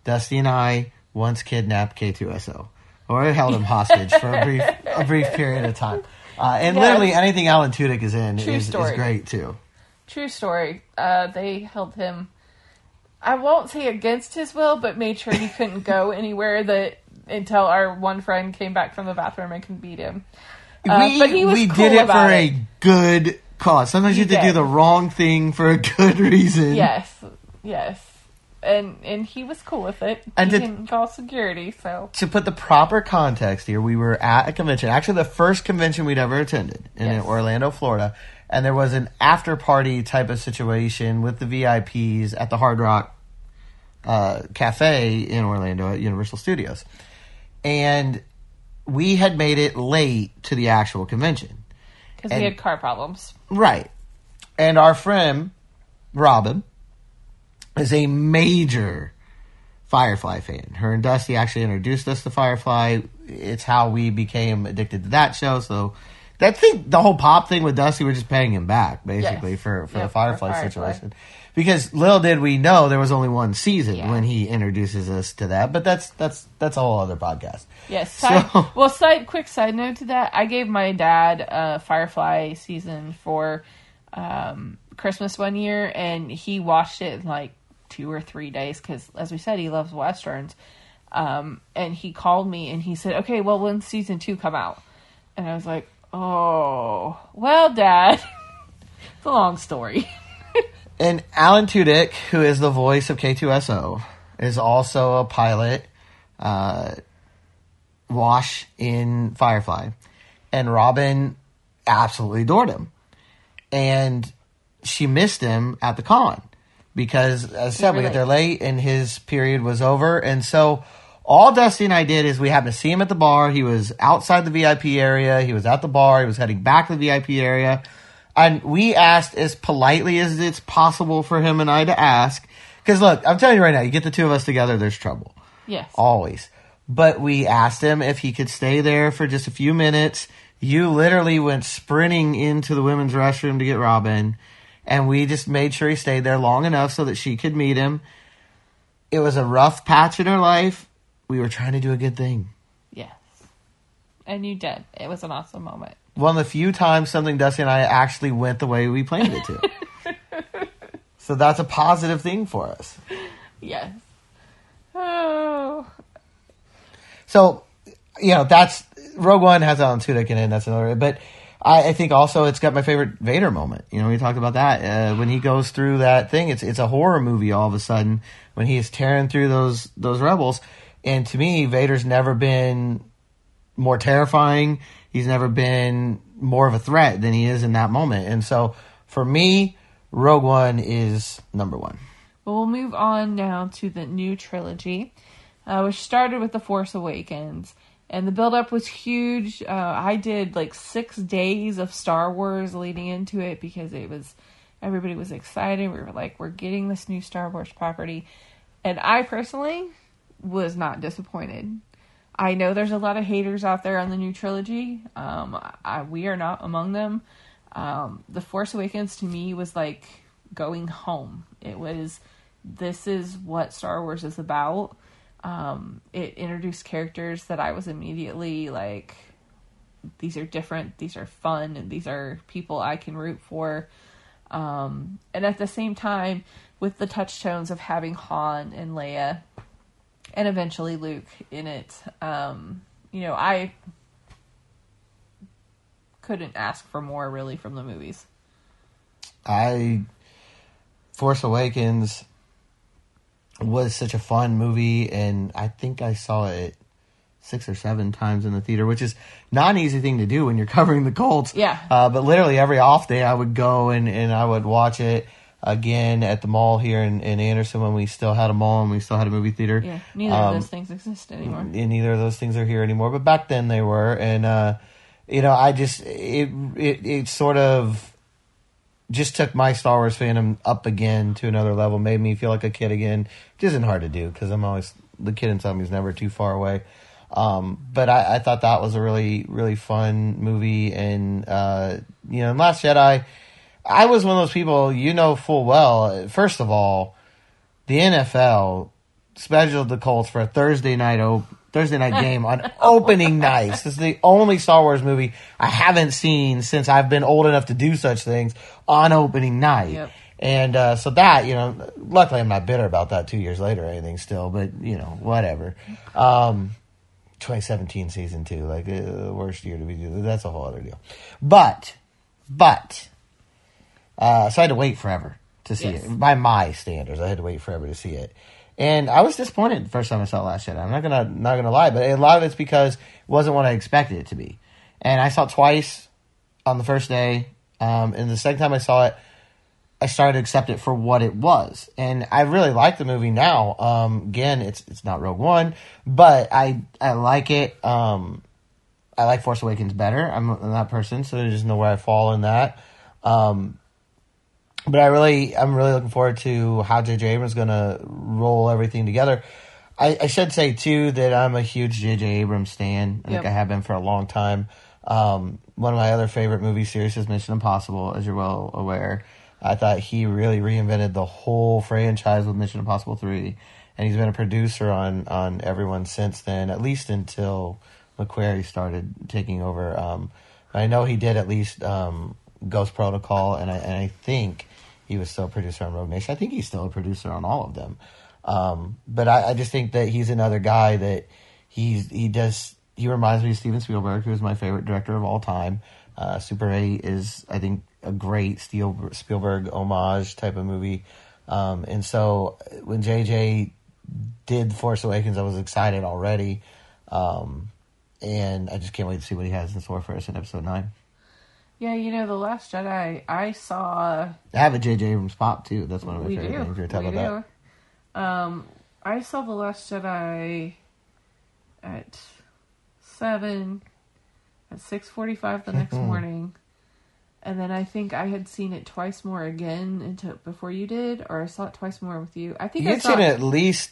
Dusty and I once kidnapped K2SO, or held him hostage for a brief a brief period of time. Uh, and Yes. literally anything Alan Tudyk is in is, is great too. True story. Uh, they held him. I won't say against his will, but made sure he couldn't go anywhere that until our one friend came back from the bathroom and can beat him. Uh, we but he was we cool did it for it. a good cause. Sometimes you You have to do the wrong thing for a good reason. Yes, yes. and and he was cool with it. And he did- didn't call security, so to put the proper context here, we were at a convention, actually the first convention we'd ever attended in Yes. Orlando, Florida, and there was an after party type of situation with the VIPs at the Hard Rock uh, Cafe in Orlando at Universal Studios, and we had made it late to the actual convention. because we had car problems. Right. And our friend, Robin, is a major Firefly fan. Her and Dusty actually introduced us to Firefly. It's how we became addicted to that show. So that thing, the whole pop thing with Dusty, we're just paying him back, basically, Yes. for, for Yep, the Firefly, Firefly. situation. Because little did we know there was only one season Yeah. when he introduces us to that. But that's that's that's a whole other podcast. Yes. Side, So- well, side quick side note to that, I gave my dad a Firefly season for um, Christmas one year, and he watched it in like two or three days because, as we said, he loves westerns. Um, and he called me and he said, "Okay, well, when season two come out?" And I was like, "Oh, well, Dad, it's a long story." And Alan Tudyk, who is the voice of K2SO, is also a pilot, uh, Wash in Firefly. And Robin absolutely adored him. And she missed him at the con because, as I said, we got there late and his period was over. And so all Dusty and I did is we happened to see him at the bar. He was outside the VIP area. He was at the bar. He was heading back to the VIP area. And we asked as politely as it's possible for him and I to ask. Because look, I'm telling you right now, you get the two of us together, there's trouble. yes. Always. But we asked him if he could stay there for just a few minutes. You literally went sprinting into the women's restroom to get Robin. And we just made sure he stayed there long enough so that she could meet him. It was a rough patch in her life. We were trying to do a good thing. Yes. And you did. It was an awesome moment. one of the few times something Dusty and I actually went the way we planned it to. so that's a positive thing for us. Yes. Oh. So, you know, that's Rogue One has Alan Tudyk in it. That's another. But I, I think also it's got my favorite Vader moment. You know, we talked about that uh, when he goes through that thing. It's it's a horror movie all of a sudden when he is tearing through those those rebels. And to me, Vader's never been more terrifying. He's never been more of a threat than he is in that moment. And so, for me, Rogue One is number one. Well, we'll move on now to the new trilogy, uh, which started with The Force Awakens. And the build-up was huge. Uh, I did like six days of Star Wars leading into it because it was everybody was excited. We were like, we're getting this new Star Wars property, and I personally was not disappointed. I know there's a lot of haters out there on the new trilogy. Um, I, we are not among them. Um, the Force Awakens to me was like going home. It was this is what Star Wars is about. Um, it introduced characters that I was immediately like, these are different, these are fun, and these are people I can root for. Um, and at the same time, with the touchstones of having Han and Leia, and eventually Luke in it, um, you know, I couldn't ask for more really from the movies. I Force Awakens was such a fun movie, and I think I saw it six or seven times in the theater, which is not an easy thing to do when you're covering the Colts. Yeah. Uh, but literally every off day, I would go and, and I would watch it again at the mall here in, in Anderson when we still had a mall and we still had a movie theater. Yeah, neither Um, of those things exist anymore. and neither of those things are here anymore. But back then they were, and uh, you know, I just it, it it sort of just took my Star Wars fandom up again to another level. Made me feel like a kid again, which isn't hard to do because I'm always the kid inside me is never too far away. Um, but I, I thought that was a really really fun movie, and uh, you know, in Last Jedi, I was one of those people you know full well. First of all, the NFL scheduled the Colts for a Thursday night op- Thursday night game on opening night. This is the only Star Wars movie I haven't seen since I've been old enough to do such things on opening night. Yep. And uh, so that, you know, luckily I'm not bitter about that two years later or anything still, but, you know, whatever. Um, 2017 season two, like uh, the worst year to be. That's a whole other deal. But, but, uh, so I had to wait forever to see Yes. it. By my standards, I had to wait forever to see it. And I was disappointed the first time I saw it Last Jedi. I'm not gonna not gonna lie, but a lot of it's because it wasn't what I expected it to be. And I saw it twice on the first day, um, and the second time I saw it, I started to accept it for what it was, and I really like the movie now. Um, again, it's it's not Rogue One, but I I like it. Um, I like Force Awakens better. I'm, I'm that person, so I just know where I fall in that. Um, but I really, I'm really looking forward to how J.J. Abrams is going to roll everything together. I, I, should say too that I'm a huge J.J. Abrams stan. I yep. think I have been for a long time. Um, one of my other favorite movie series is Mission Impossible, as you're well aware. I thought he really reinvented the whole franchise with Mission Impossible Three, and he's been a producer on on everyone since then, at least until McQuarrie started taking over. Um, I know he did at least um, Ghost Protocol, and I, and I think he was still a producer on Rogue Nation. I think he's still a producer on all of them. Um, but I, I, just think that he's another guy that he's he does he reminds me of Steven Spielberg, who is my favorite director of all time. Uh, Super 8 is I think a great Spielberg homage type of movie. Um, and so when JJ did Force Awakens, I was excited already. Um, and I just can't wait to see what he has in store for us in episode 9. Yeah, you know, The Last Jedi, I saw. I have a J.J. Abrams pop, too. That's one of my favorite do. things. we about do. that. Um, I saw The Last Jedi at 7, at 6.45 the next morning. And then I think I had seen it twice more again into before you did, or I saw it twice more with you. I think you I had seen it at least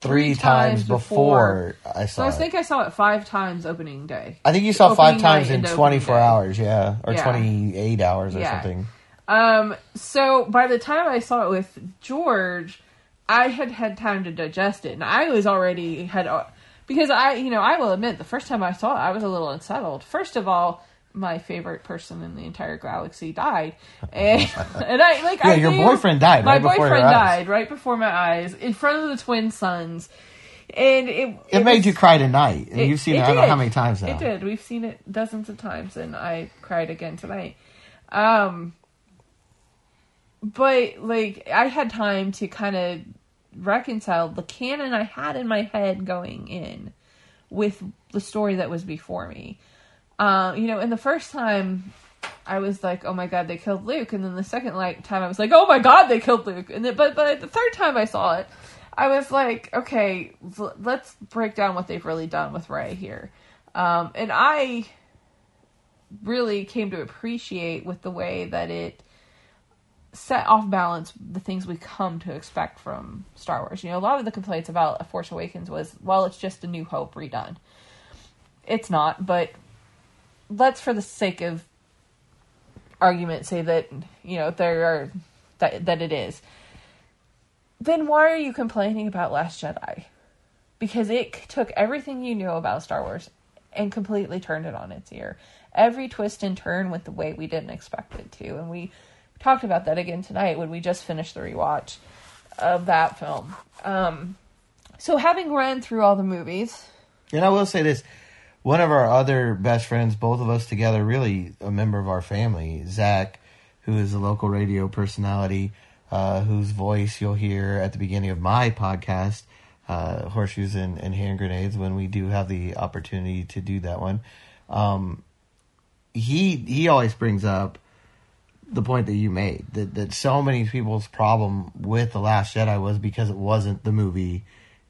three, times, before, before, I saw. So I think I saw it five times opening day. I think you saw five times in twenty four hours, yeah, or yeah. twenty eight hours or yeah. something. Um. So by the time I saw it with George, I had had time to digest it, and I was already had uh, because I, you know, I will admit the first time I saw it, I was a little unsettled. First of all my favorite person in the entire galaxy died, and, and I like yeah, I your boyfriend died. My right boyfriend died right before my eyes in front of the twin sons, and it it, it made was, you cry tonight. And it, you've seen it, it I don't know how many times now. It did. We've seen it dozens of times, and I cried again tonight. Um, but like I had time to kind of reconcile the canon I had in my head going in with the story that was before me. Um, you know, and the first time I was like, "Oh my god, they killed Luke," and then the second like time I was like, "Oh my god, they killed Luke," and then, but but the third time I saw it, I was like, "Okay, let's break down what they've really done with Rey here," um, and I really came to appreciate with the way that it set off balance the things we come to expect from Star Wars. You know, a lot of the complaints about A Force Awakens was, well, it's just a New Hope redone. It's not, but let's for the sake of argument say that you know there are that that it is. Then why are you complaining about last jedi? Because it took everything you knew about star wars and completely turned it on its ear. Every twist and turn went the way we didn't expect it to and we talked about that again tonight when we just finished the rewatch of that film. Um, so having run through all the movies and i will say this one of our other best friends, both of us together, really a member of our family, Zach, who is a local radio personality, uh, whose voice you'll hear at the beginning of my podcast, uh, Horseshoes and, and, Hand Grenades, when we do have the opportunity to do that one. Um, he he always brings up the point that you made that that so many people's problem with the Last Jedi was because it wasn't the movie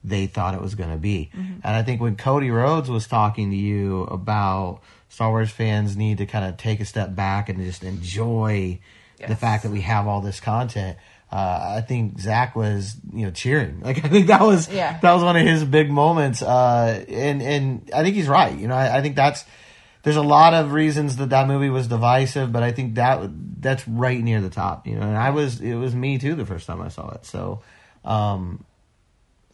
they thought it was going to be. Mm-hmm. And I think when Cody Rhodes was talking to you about Star Wars fans need to kind of take a step back and just enjoy yes. the fact that we have all this content. Uh, I think Zach was, you know, cheering. Like I think that was yeah. that was one of his big moments. Uh, and and I think he's right. You know, I, I, think that's there's a lot of reasons that that movie was divisive, but I think that that's right near the top. You know, and I was it was me too the first time I saw it. So um,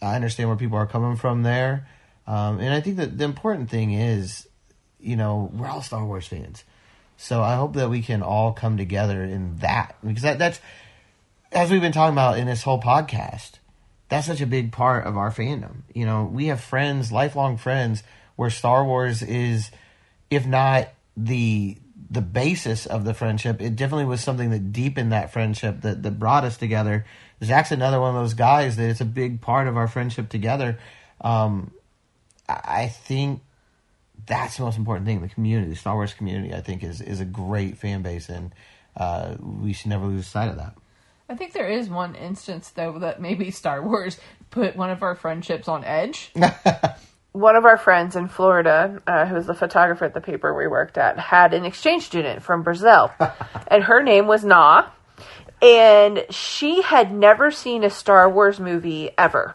I understand where people are coming from there. Um, and I think that the important thing is, you know, we're all Star Wars fans. So I hope that we can all come together in that because that, that's as we've been talking about in this whole podcast. That's such a big part of our fandom. You know, we have friends, lifelong friends, where Star Wars is, if not the the basis of the friendship. It definitely was something that deepened that friendship that that brought us together. Zach's another one of those guys that it's a big part of our friendship together. Um, I I think that's the most important thing. The community, the Star Wars community, I think is is a great fan base, and uh, we should never lose sight of that. I think there is one instance though that maybe Star Wars put one of our friendships on edge. one of our friends in Florida, uh, who was the photographer at the paper we worked at, had an exchange student from Brazil, and her name was Na, and she had never seen a Star Wars movie ever.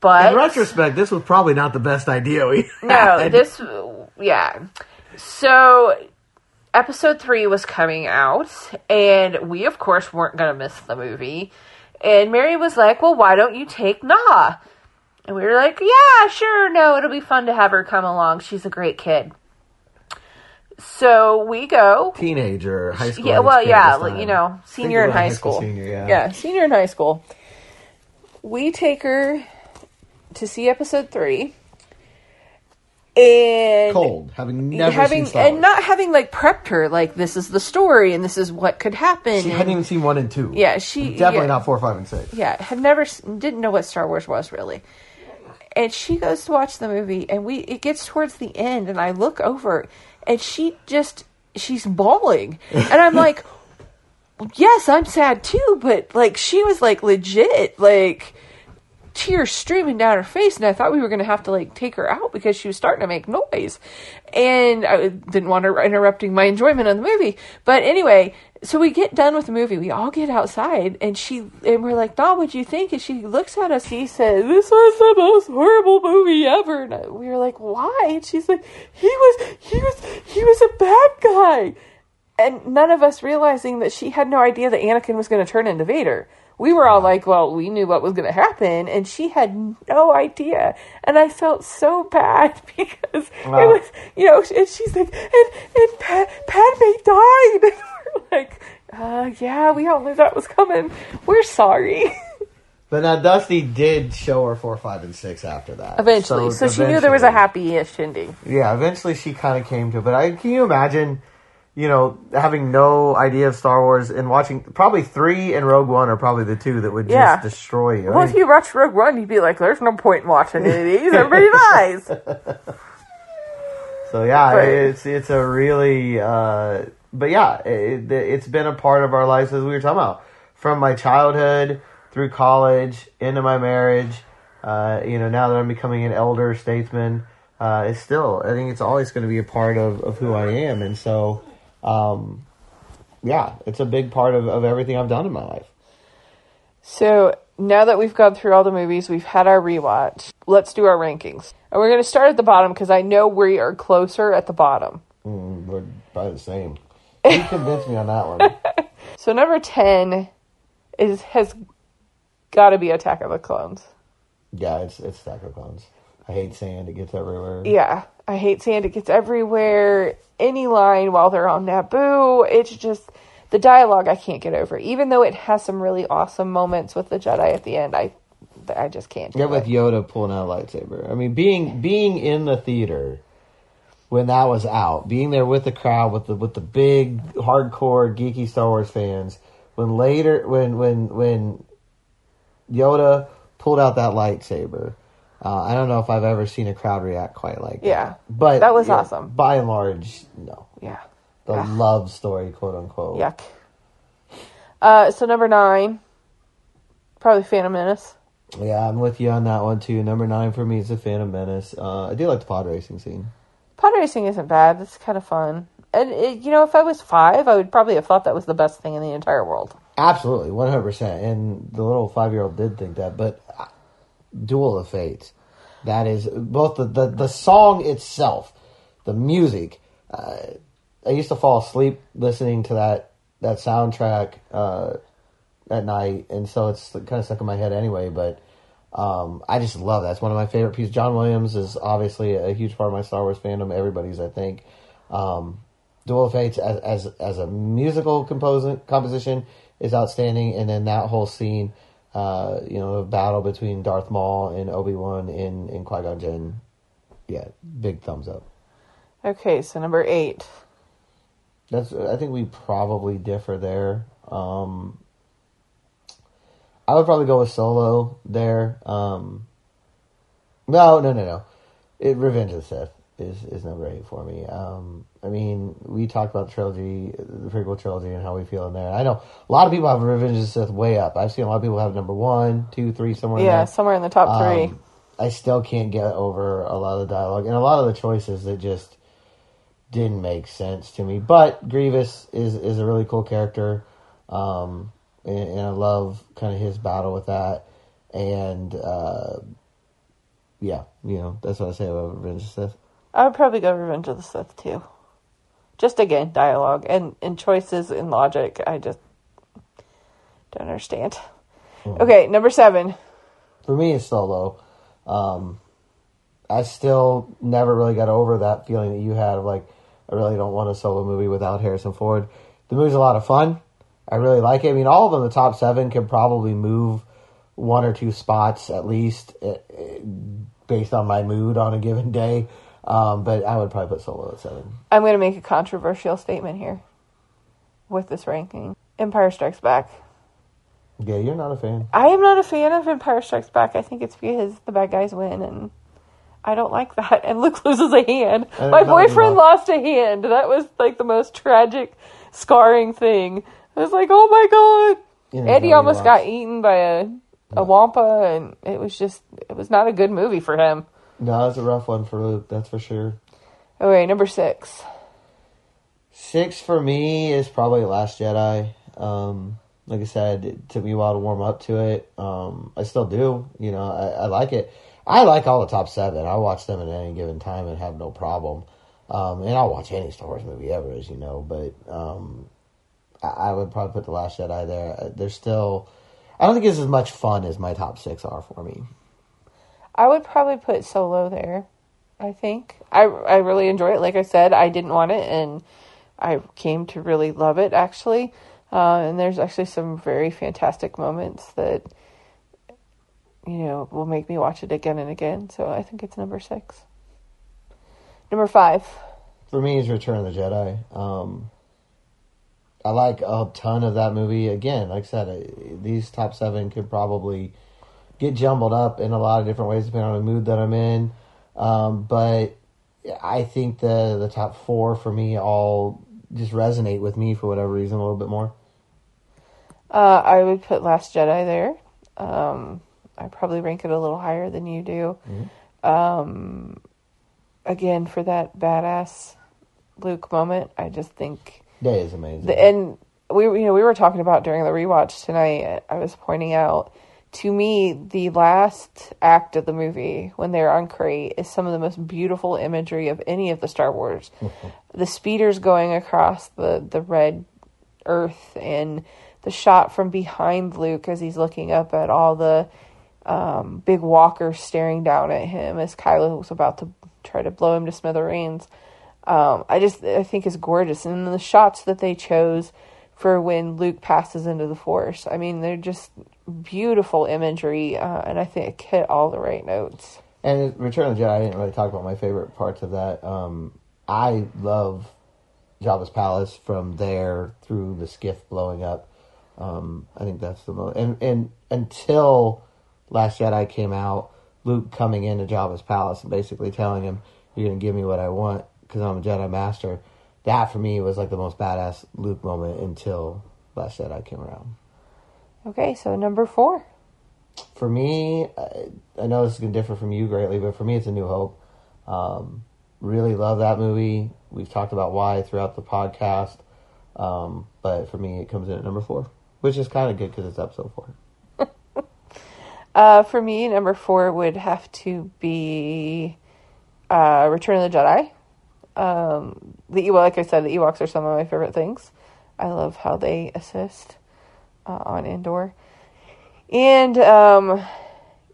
But In retrospect, this was probably not the best idea we no, had. this, yeah. So, episode three was coming out, and we, of course, weren't going to miss the movie. And Mary was like, Well, why don't you take Nah?" And we were like, Yeah, sure, no, it'll be fun to have her come along. She's a great kid. So we go. teenager, high school. Yeah, well, yeah, you know, senior in about high school. Senior, yeah. Yeah, senior in high school. We take her to see episode three. And Cold, having never having and not having like prepped her like this is the story and this is what could happen. She and- hadn't even seen one and two. yeah, she definitely yeah, not four, five, and six. Yeah, had never didn't know what Star Wars was really. And she goes to watch the movie, and we it gets towards the end, and I look over, and she just she's bawling, and I'm like, yes, I'm sad too, but like she was like legit like tears streaming down her face and I thought we were going to have to like take her out because she was starting to make noise. And I didn't want her interrupting my enjoyment of the movie. But anyway, so we get done with the movie. We all get outside and she and we're like, "Dom, what'd you think?" And she looks at us. He says, "This was the most horrible movie ever." And we were like, "Why?" And she's like, "He was he was he was a bad guy." And none of us realizing that she had no idea that Anakin was going to turn into Vader. We were all like, well, we knew what was going to happen, and she had no idea. And I felt so bad because Wow. it was, you know, and she's like, and, and Pat, Padme died. And we're like, uh, yeah, we all knew that was coming. We're sorry. But now Dusty did show her four, five, and six after that. Eventually. So, she knew there was a happy-ish ending. Yeah, eventually she kind of came to it. But I, can you imagine, you know, having no idea of Star Wars and watching probably three and Rogue One are probably the two that would just destroy you. I Well, if you watch Rogue One, you'd be like, there's no point in watching any of these. Everybody dies. so yeah, But- it's it's a really, uh, but yeah, it, it's been a part of our lives as we were talking about from my childhood through college into my marriage. Uh, you know, now that I'm becoming an elder statesman, uh, it's still I think it's always going to be a part of, of who I am, and so. Um, yeah, it's a big part of, of everything I've done in my life. So now that we've gone through all the movies, we've had our rewatch. Let's do our rankings. And we're going to start at the bottom because I know we are closer at the bottom. Mm, we're probably the same. You convinced me on that one. So number 10 is has got to be Attack of the Clones. Yeah, it's it's Stack of the Clones. I hate sand; it gets everywhere. Yeah, I hate sand. It gets everywhere. Any line while they're on Naboo, it's just the dialogue I can't get over. Even though it has some really awesome moments with the Jedi at the end, I I just can't. Yeah, with it. Yoda pulling out a lightsaber. I mean, being being in the theater when that was out, being there with the crowd, with the with the big hardcore geeky Star Wars fans. When later, when when when Yoda pulled out that lightsaber, uh, I don't know if I've ever seen a crowd react quite like that. Yeah. but That was yeah, awesome. By and large, no. yeah. The love story, quote unquote. Yuck. Uh, so number nine, probably Phantom Menace. Yeah, I'm with you on that one too. Number nine for me is the Phantom Menace. Uh, I do like the pod racing scene. Pod racing isn't bad. It's kind of fun. And it, you know, if I was five, I would probably have thought that was the best thing in the entire world. Absolutely, one hundred percent. And the little five year old did think that, but uh, Duel of Fates, that is both the the, the song itself, the music. Uh, I used to fall asleep listening to that that soundtrack uh, at night, and so it's kind of stuck in my head anyway. But um, I just love that. It's one of my favorite pieces. John Williams is obviously a huge part of my Star Wars fandom. Everybody's, I think. Um, Duel of Fates as as as a musical composi- composition is outstanding, and then that whole scene, uh, you know, the battle between Darth Maul and Obi Wan in in Qui Gon Jinn, yeah, big thumbs up. Okay, so number eight. That's. I think we probably differ there. Um, I would probably go with Solo there. Um, no, no, no, no. It Revenge of the Sith is is number eight for me. Um, I mean, we talked about the trilogy, the prequel trilogy, and how we feel in there. I know a lot of people have Revenge of the Sith way up. I've seen a lot of people have number one, two, three, somewhere. in Yeah, there. somewhere in the top three. Um, I still can't get over a lot of the dialogue and a lot of the choices that just didn't make sense to me. But Grievous is is a really cool character, um, and, and I love kind of his battle with that. And uh, yeah, you know that's what I say about Revenge of the Sith. I would probably go Revenge of the Sith too. Just again, dialogue and, and choices and logic. I just don't understand. Okay, number seven. For me, it's Solo. Um, I still never really got over that feeling that you had of like, I really don't want a solo movie without Harrison Ford. The movie's a lot of fun. I really like it. I mean, all of them, the top seven, can probably move one or two spots at least eh, eh, based on my mood on a given day. Um, but I would probably put Solo at seven. I'm going to make a controversial statement here with this ranking. Empire Strikes Back. Yeah, you're not a fan. I am not a fan of Empire Strikes Back. I think it's because the bad guys win, and I don't like that. And Luke loses a hand. And My boyfriend enough. lost a hand. That was like the most tragic, scarring thing. I was like, oh my god. Eddie almost lost. got eaten by a a wampa, and it was just it was not a good movie for him. No, it's a rough one for Luke, that's for sure. Okay, number six. Six for me is probably Last Jedi. Um, like I said, it took me a while to warm up to it. Um, I still do. You know, I, I like it. I like all the top seven. I watch them at any given time and have no problem. Um, and I'll watch any Star Wars movie ever, as you know. But um, I, I would probably put the Last Jedi there. Uh, They're still. I don't think it's as much fun as my top six are for me. I would probably put Solo there. I think I I really enjoy it. Like I said, I didn't want it, and I came to really love it actually. Uh, and there's actually some very fantastic moments that you know will make me watch it again and again. So I think it's number six. Number five. For me, is Return of the Jedi. Um, I like a ton of that movie. Again, like I said, these top seven could probably get jumbled up in a lot of different ways depending on the mood that I'm in. Um, but I think the the top four for me all just resonate with me for whatever reason a little bit more. Uh, I would put Last Jedi there. Um, I probably rank it a little higher than you do. Um, again, for that badass Luke moment, I just think Day is amazing. the, and we you know we were talking about during the rewatch tonight. I was pointing out to me the last act of the movie when they're on Crait is some of the most beautiful imagery of any of the Star Wars. the speeders going across the the red earth and the shot from behind Luke as he's looking up at all the um, big walkers staring down at him as Kylo was about to try to blow him to smithereens. Um, I just I think is gorgeous, and the shots that they chose for when Luke passes into the Force. I mean, they're just beautiful imagery, uh, and I think it hit all the right notes. And Return of the Jedi, I didn't really talk about my favorite parts of that. Um, I love Jabba's palace from there through the skiff blowing up. Um, I think that's the most. And and until Last Jedi came out, Luke coming into Jabba's palace and basically telling him, "You're gonna give me what I want because I'm a Jedi Master." That for me was like the most badass Luke moment until Last Jedi came around. Okay, so number four. For me, I, I know this is going to differ from you greatly, but for me, it's A New Hope. Um, really love that movie. We've talked about why throughout the podcast, um, but for me, it comes in at number four, which is kind of good because it's episode four. Uh, for me, number four would have to be uh, Return of the Jedi. Um, the Ewok, like I said, the Ewoks are some of my favorite things. I love how they assist uh, on Endor, and um,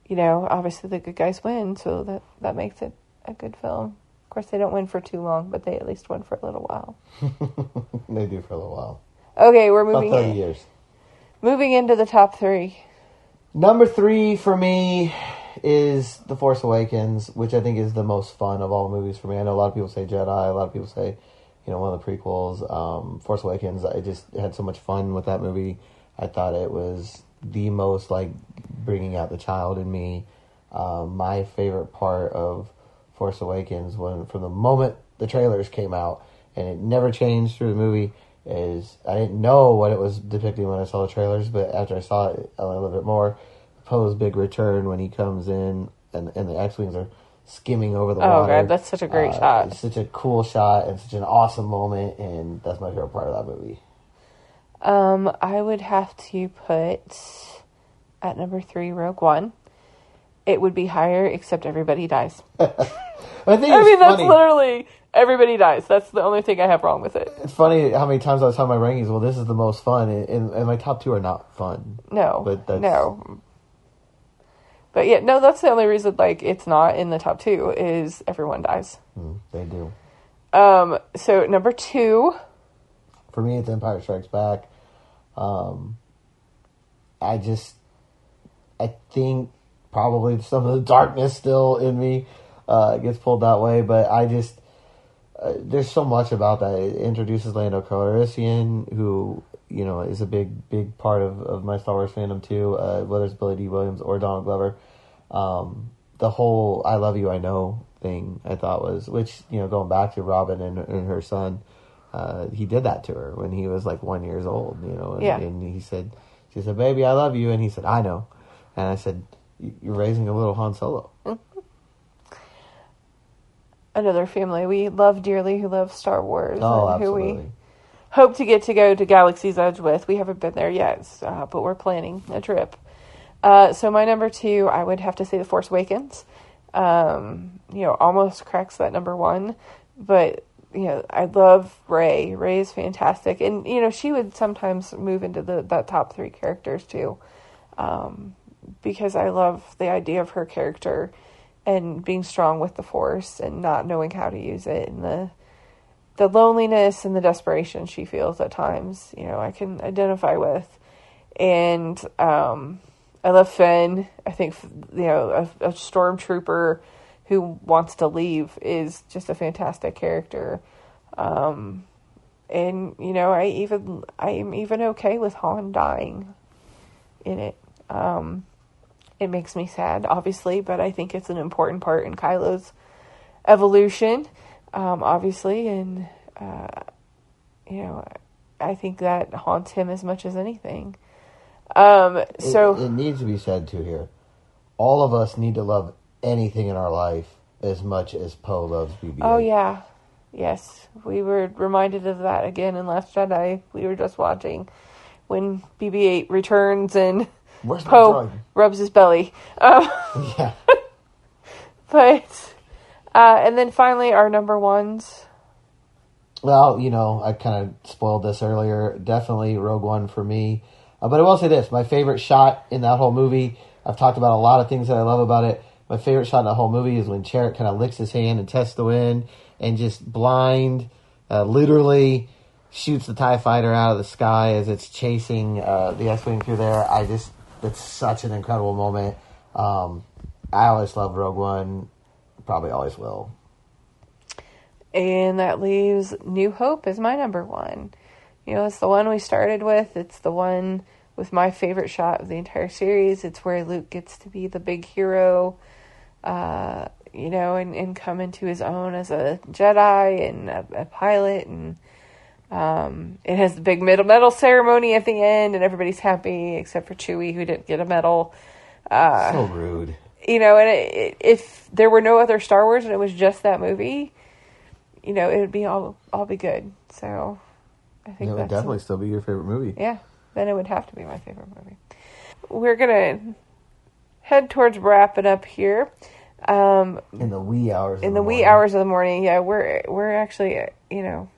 you know, obviously the good guys win, so that that makes it a good film. Of course, they don't win for too long, but they at least win for a little while. they do for a little while, Okay, we're moving. about thirty in, years. moving into the top three. Number three for me is The Force Awakens, which I think is the most fun of all movies for me. I know a lot of people say Jedi, a lot of people say you know, one of the prequels, um, Force Awakens. I just had so much fun with that movie. I thought it was the most like bringing out the child in me. Um, my favorite part of Force Awakens when from the moment the trailers came out and it never changed through the movie is I didn't know what it was depicting when I saw the trailers, but after I saw it a little bit more, Poe's big return when he comes in and and the X wings are skimming over the water. Oh water. god, that's such a great Uh, shot. It's such a cool shot and such an awesome moment, and that's my favorite part of that movie. Um, I would have to put at number three Rogue One. It would be higher, except everybody dies. I think I mean, that's literally everybody dies. That's the only thing I have wrong with it. It's funny how many times I was telling my rankings. Well, this is the most fun, and, and, and my top two are not fun. No, But that's- no. But yeah, no, that's the only reason like it's not in the top two is everyone dies. Mm, they do. Um, so number two, For me, it's Empire Strikes Back. Um, I just, I think probably some of the darkness still in me uh, gets pulled that way, but I just, uh, there's so much about that. It introduces Lando Calrissian, who you know is a big, big part of, of my Star Wars fandom too. Uh, whether it's Billy Dee Williams or Donald Glover, um, the whole "I love you, I know" thing I thought was, which you know, going back to Robin and, and her son, uh, he did that to her when he was like one years old. You know, and, Yeah. and he said, she said, "Baby, I love you," and he said, "I know," and I said, "You- "You're raising a little Han Solo." another family we love dearly who love Star Wars Oh, and who we absolutely. Hope to get to go to Galaxy's Edge with. We haven't been there yet, uh, but we're planning a trip. Uh, so my number two, I would have to say The Force Awakens. Um, you know, almost cracks that number one, but you know, I love Rey. Rey is fantastic, and you know, she would sometimes move into the that top three characters too, um, because I love the idea of her character and being strong with the Force and not knowing how to use it and the the loneliness and the desperation she feels at times, you know, I can identify with. And um, I love Finn. I think, you know, a, a stormtrooper who wants to leave is just a fantastic character. Um, and, you know, I even, I am even okay with Han dying in it. Um, it makes me sad, obviously, but I think it's an important part in Kylo's evolution, um, obviously, and uh, you know, I think that haunts him as much as anything. Um, so it, needs to be said too here. All of us need to love anything in our life as much as Poe loves BB-8. oh yeah, yes, we were reminded of that again in Last Jedi. We were just watching when BB-8 returns and Where's Poe rubs his belly. Um, Yeah. but uh, and then finally our number ones. Well, you know, I kind of spoiled this earlier. Definitely Rogue One for me. Uh, but I will say this: my favorite shot in that whole movie. I've talked about a lot of things that I love about it. My favorite shot in the whole movie is when Chirrut kind of licks his hand and tests the wind, and just blind, uh, literally shoots the Tie Fighter out of the sky as it's chasing uh, the X-wing through there. I just it's such an incredible moment. Um, I always love Rogue One. Probably always will. And that leaves New Hope as my number one. You know, it's the one we started with. It's the one with my favorite shot of the entire series. It's where Luke gets to be the big hero, uh, you know, and, and come into his own as a Jedi and a, a pilot. And um, it has the big medal, medal ceremony at the end, and everybody's happy except for Chewie, who didn't get a medal. Uh, so rude. You know, and it, it, if there were no other Star Wars and it was just that movie, you know, it would be all all be good. So I think It would definitely still be your favorite movie. yeah. Then it would have to be my favorite movie. We're gonna head towards wrapping up here. Um, In the wee hours. in of the wee morning. hours of the morning, yeah, we're we're actually you know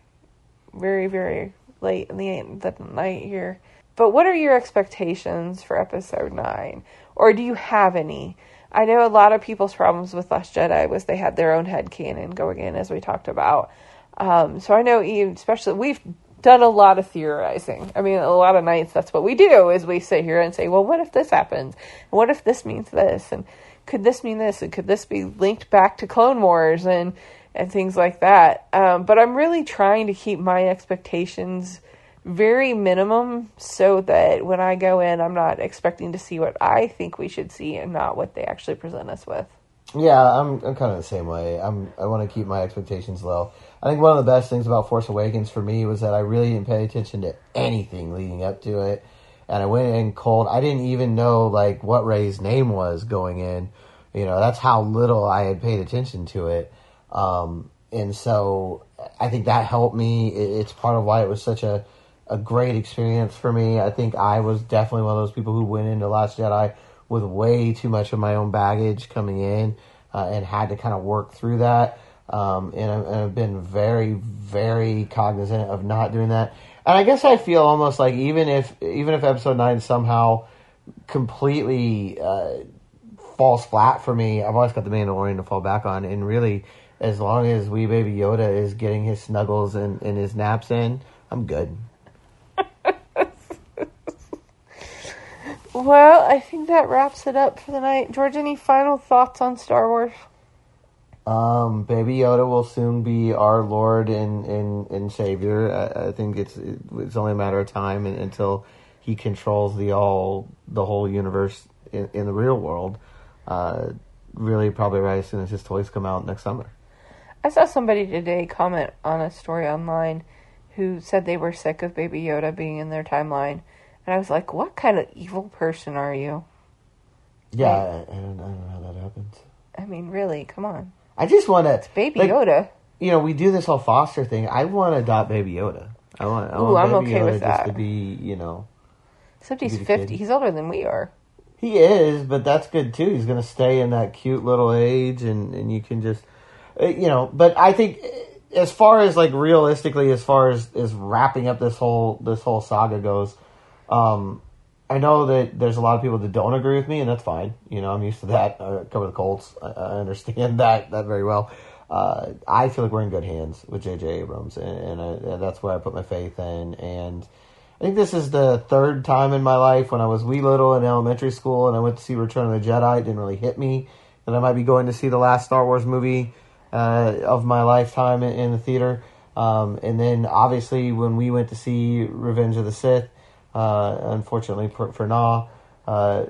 very very late in the the night here. But what are your expectations for episode nine, or do you have any? I know a lot of people's problems with Last Jedi was they had their own head canon going in, as we talked about. Um, so I know, especially we've done a lot of theorizing. I mean, a lot of nights that's what we do is we sit here and say, well, what if this happens? And what if this means this? And could this mean this? And could this be linked back to Clone Wars? And and things like that. Um, but I'm really trying to keep my expectations very minimum so that when I go in, I'm not expecting to see what I think we should see and not what they actually present us with. Yeah, I'm I'm kind of the same way. I'm I want to keep my expectations low. I think one of the best things about Force Awakens for me was that I really didn't pay attention to anything leading up to it, and I went in cold. I didn't even know like what Rey's name was going in. You know, that's how little I had paid attention to it, um, and so I think that helped me. It, it's part of why it was such a a great experience for me. I think I was definitely one of those people who went into Last Jedi with way too much of my own baggage coming in uh, and had to kind of work through that. Um, and, I, I've been very, very cognizant of not doing that. And I guess I feel almost like even if even if episode nine somehow completely uh, falls flat for me, I've always got the Mandalorian to fall back on. And really, as long as wee baby Yoda is getting his snuggles and, and his naps in, I'm good. Well, I think that wraps it up for the night. George, any final thoughts on Star Wars? Um, Baby Yoda will soon be our Lord and and, and Savior. I, I think it's it's only a matter of time until he controls the all the whole universe in, in the real world. Uh, really, probably right as soon as his toys come out next summer. I saw somebody today comment on a story online who said they were sick of Baby Yoda being in their timeline and I was like, what kind of evil person are you? Yeah, I, I, don't, I don't know how that happens. I mean, really, come on. I just want to. Baby like, Yoda. You know, we do this whole foster thing. I want to adopt Baby Yoda. I want. I Ooh, want I'm Baby okay Yoda with that. to be, you know. Except he's fifty. He's older than we are. He is, but that's good too. He's going to stay in that cute little age, and and you can just, uh, you know. But I think, as far as like realistically, as far as as wrapping up this whole this whole saga goes, um, I know that there's a lot of people that don't agree with me, and that's fine. You know, I'm used to that. I cover the Colts. I, I understand that that very well. Uh, I feel like we're in good hands with J.J. Abrams, and, and, I, and, that's where I put my faith in. And I think this is the third time in my life when I was wee little in elementary school, and I went to see Return of the Jedi. It didn't really hit me that I might be going to see the last Star Wars movie uh, of my lifetime in, in the theater. Um, and then obviously when we went to see Revenge of the Sith uh, unfortunately for, for. Uh,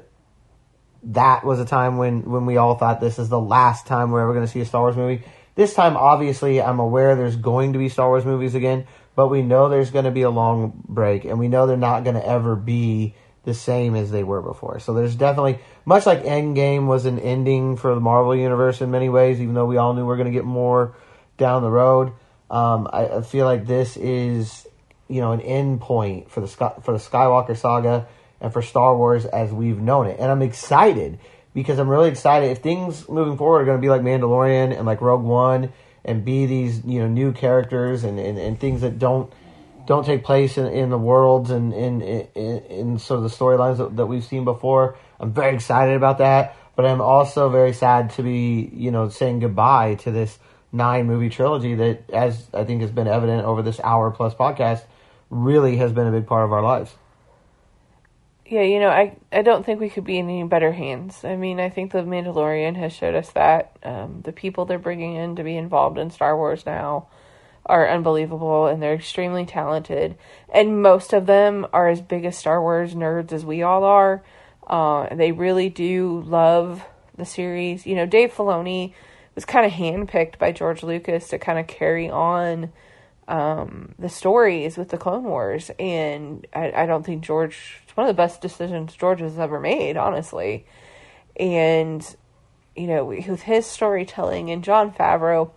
that was a time when, when we all thought this is the last time we're ever going to see a Star Wars movie. This time, obviously, I'm aware there's going to be Star Wars movies again, but we know there's going to be a long break, and we know they're not going to ever be the same as they were before. So there's definitely, much like Endgame was an ending for the Marvel Universe in many ways, even though we all knew we are going to get more down the road. Um, I, I feel like this is you know an end point for the for the Skywalker saga and for Star Wars as we've known it. And I'm excited because I'm really excited if things moving forward are going to be like Mandalorian and like Rogue One and be these you know new characters and, and, and things that don't don't take place in, in the worlds and in, in, in sort of the storylines that, that we've seen before. I'm very excited about that, but I'm also very sad to be you know saying goodbye to this nine movie trilogy that, as I think has been evident over this hour plus podcast, really has been a big part of our lives. Yeah, you know, I, I don't think we could be in any better hands. I mean, I think The Mandalorian has showed us that. Um, the people they're bringing in to be involved in Star Wars now are unbelievable and they're extremely talented. And most of them are as big as Star Wars nerds as we all are. Uh, they really do love the series. You know, Dave Filoni was kind of handpicked by George Lucas to kind of carry on um, the stories with the Clone Wars, and I, I don't think George. It's one of the best decisions George has ever made, honestly. And you know, with his storytelling and Jon Favreau,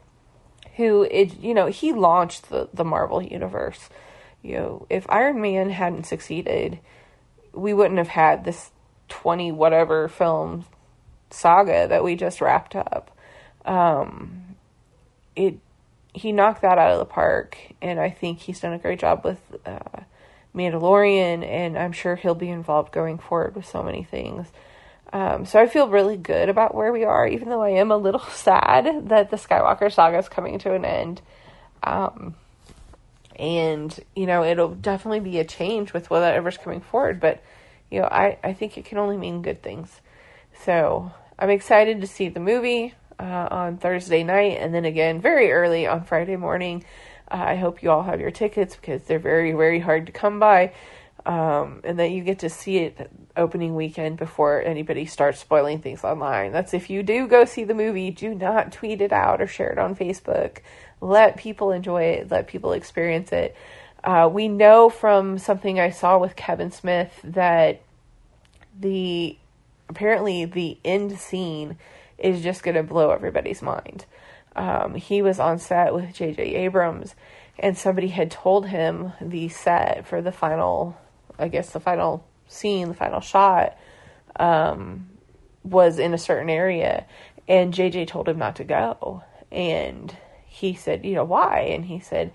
who it you know he launched the the Marvel universe. You know, if Iron Man hadn't succeeded, we wouldn't have had this twenty whatever film saga that we just wrapped up. Um, it he knocked that out of the park, and I think he's done a great job with uh, Mandalorian, and I'm sure he'll be involved going forward with so many things. Um, so I feel really good about where we are, even though I am a little sad that the Skywalker saga is coming to an end. Um, and you know it'll definitely be a change with whatever's coming forward, but you know I I think it can only mean good things. So I'm excited to see the movie. Uh, on Thursday night, and then again very early on Friday morning. Uh, I hope you all have your tickets because they're very, very hard to come by, um, and that you get to see it opening weekend before anybody starts spoiling things online. That's if you do go see the movie, do not tweet it out or share it on Facebook. Let people enjoy it, let people experience it. Uh, we know from something I saw with Kevin Smith that the apparently the end scene is just going to blow everybody's mind. Um, he was on set with J.J. Abrams, and somebody had told him the set for the final, I guess the final scene, the final shot, um, was in a certain area, and JJ told him not to go. And he said, you know, why? And he said,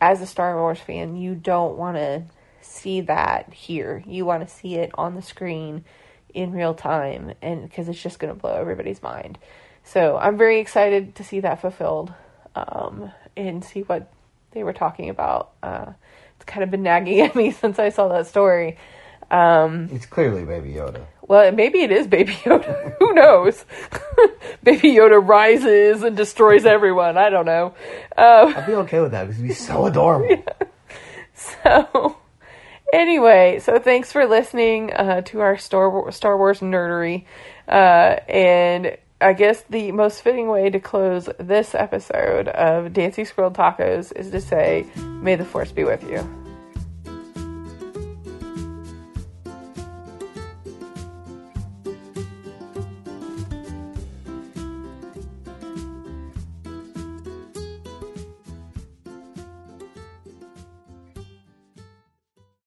as a Star Wars fan, you don't want to see that here. You want to see it on the screen in real time, and because it's just going to blow everybody's mind. So I'm very excited to see that fulfilled um, and see what they were talking about. Uh, it's kind of been nagging at me since I saw that story. Um, it's clearly Baby Yoda. Well, maybe it is Baby Yoda. Who knows? Baby Yoda rises and destroys everyone. I don't know. Um, I'd be okay with that because it'd be so adorable. Yeah. So, anyway, so thanks for listening uh, to our Star Wars, Star Wars nerdery. Uh, and I guess the most fitting way to close this episode of Dancing Squirrel Tacos is to say, May the Force be with you.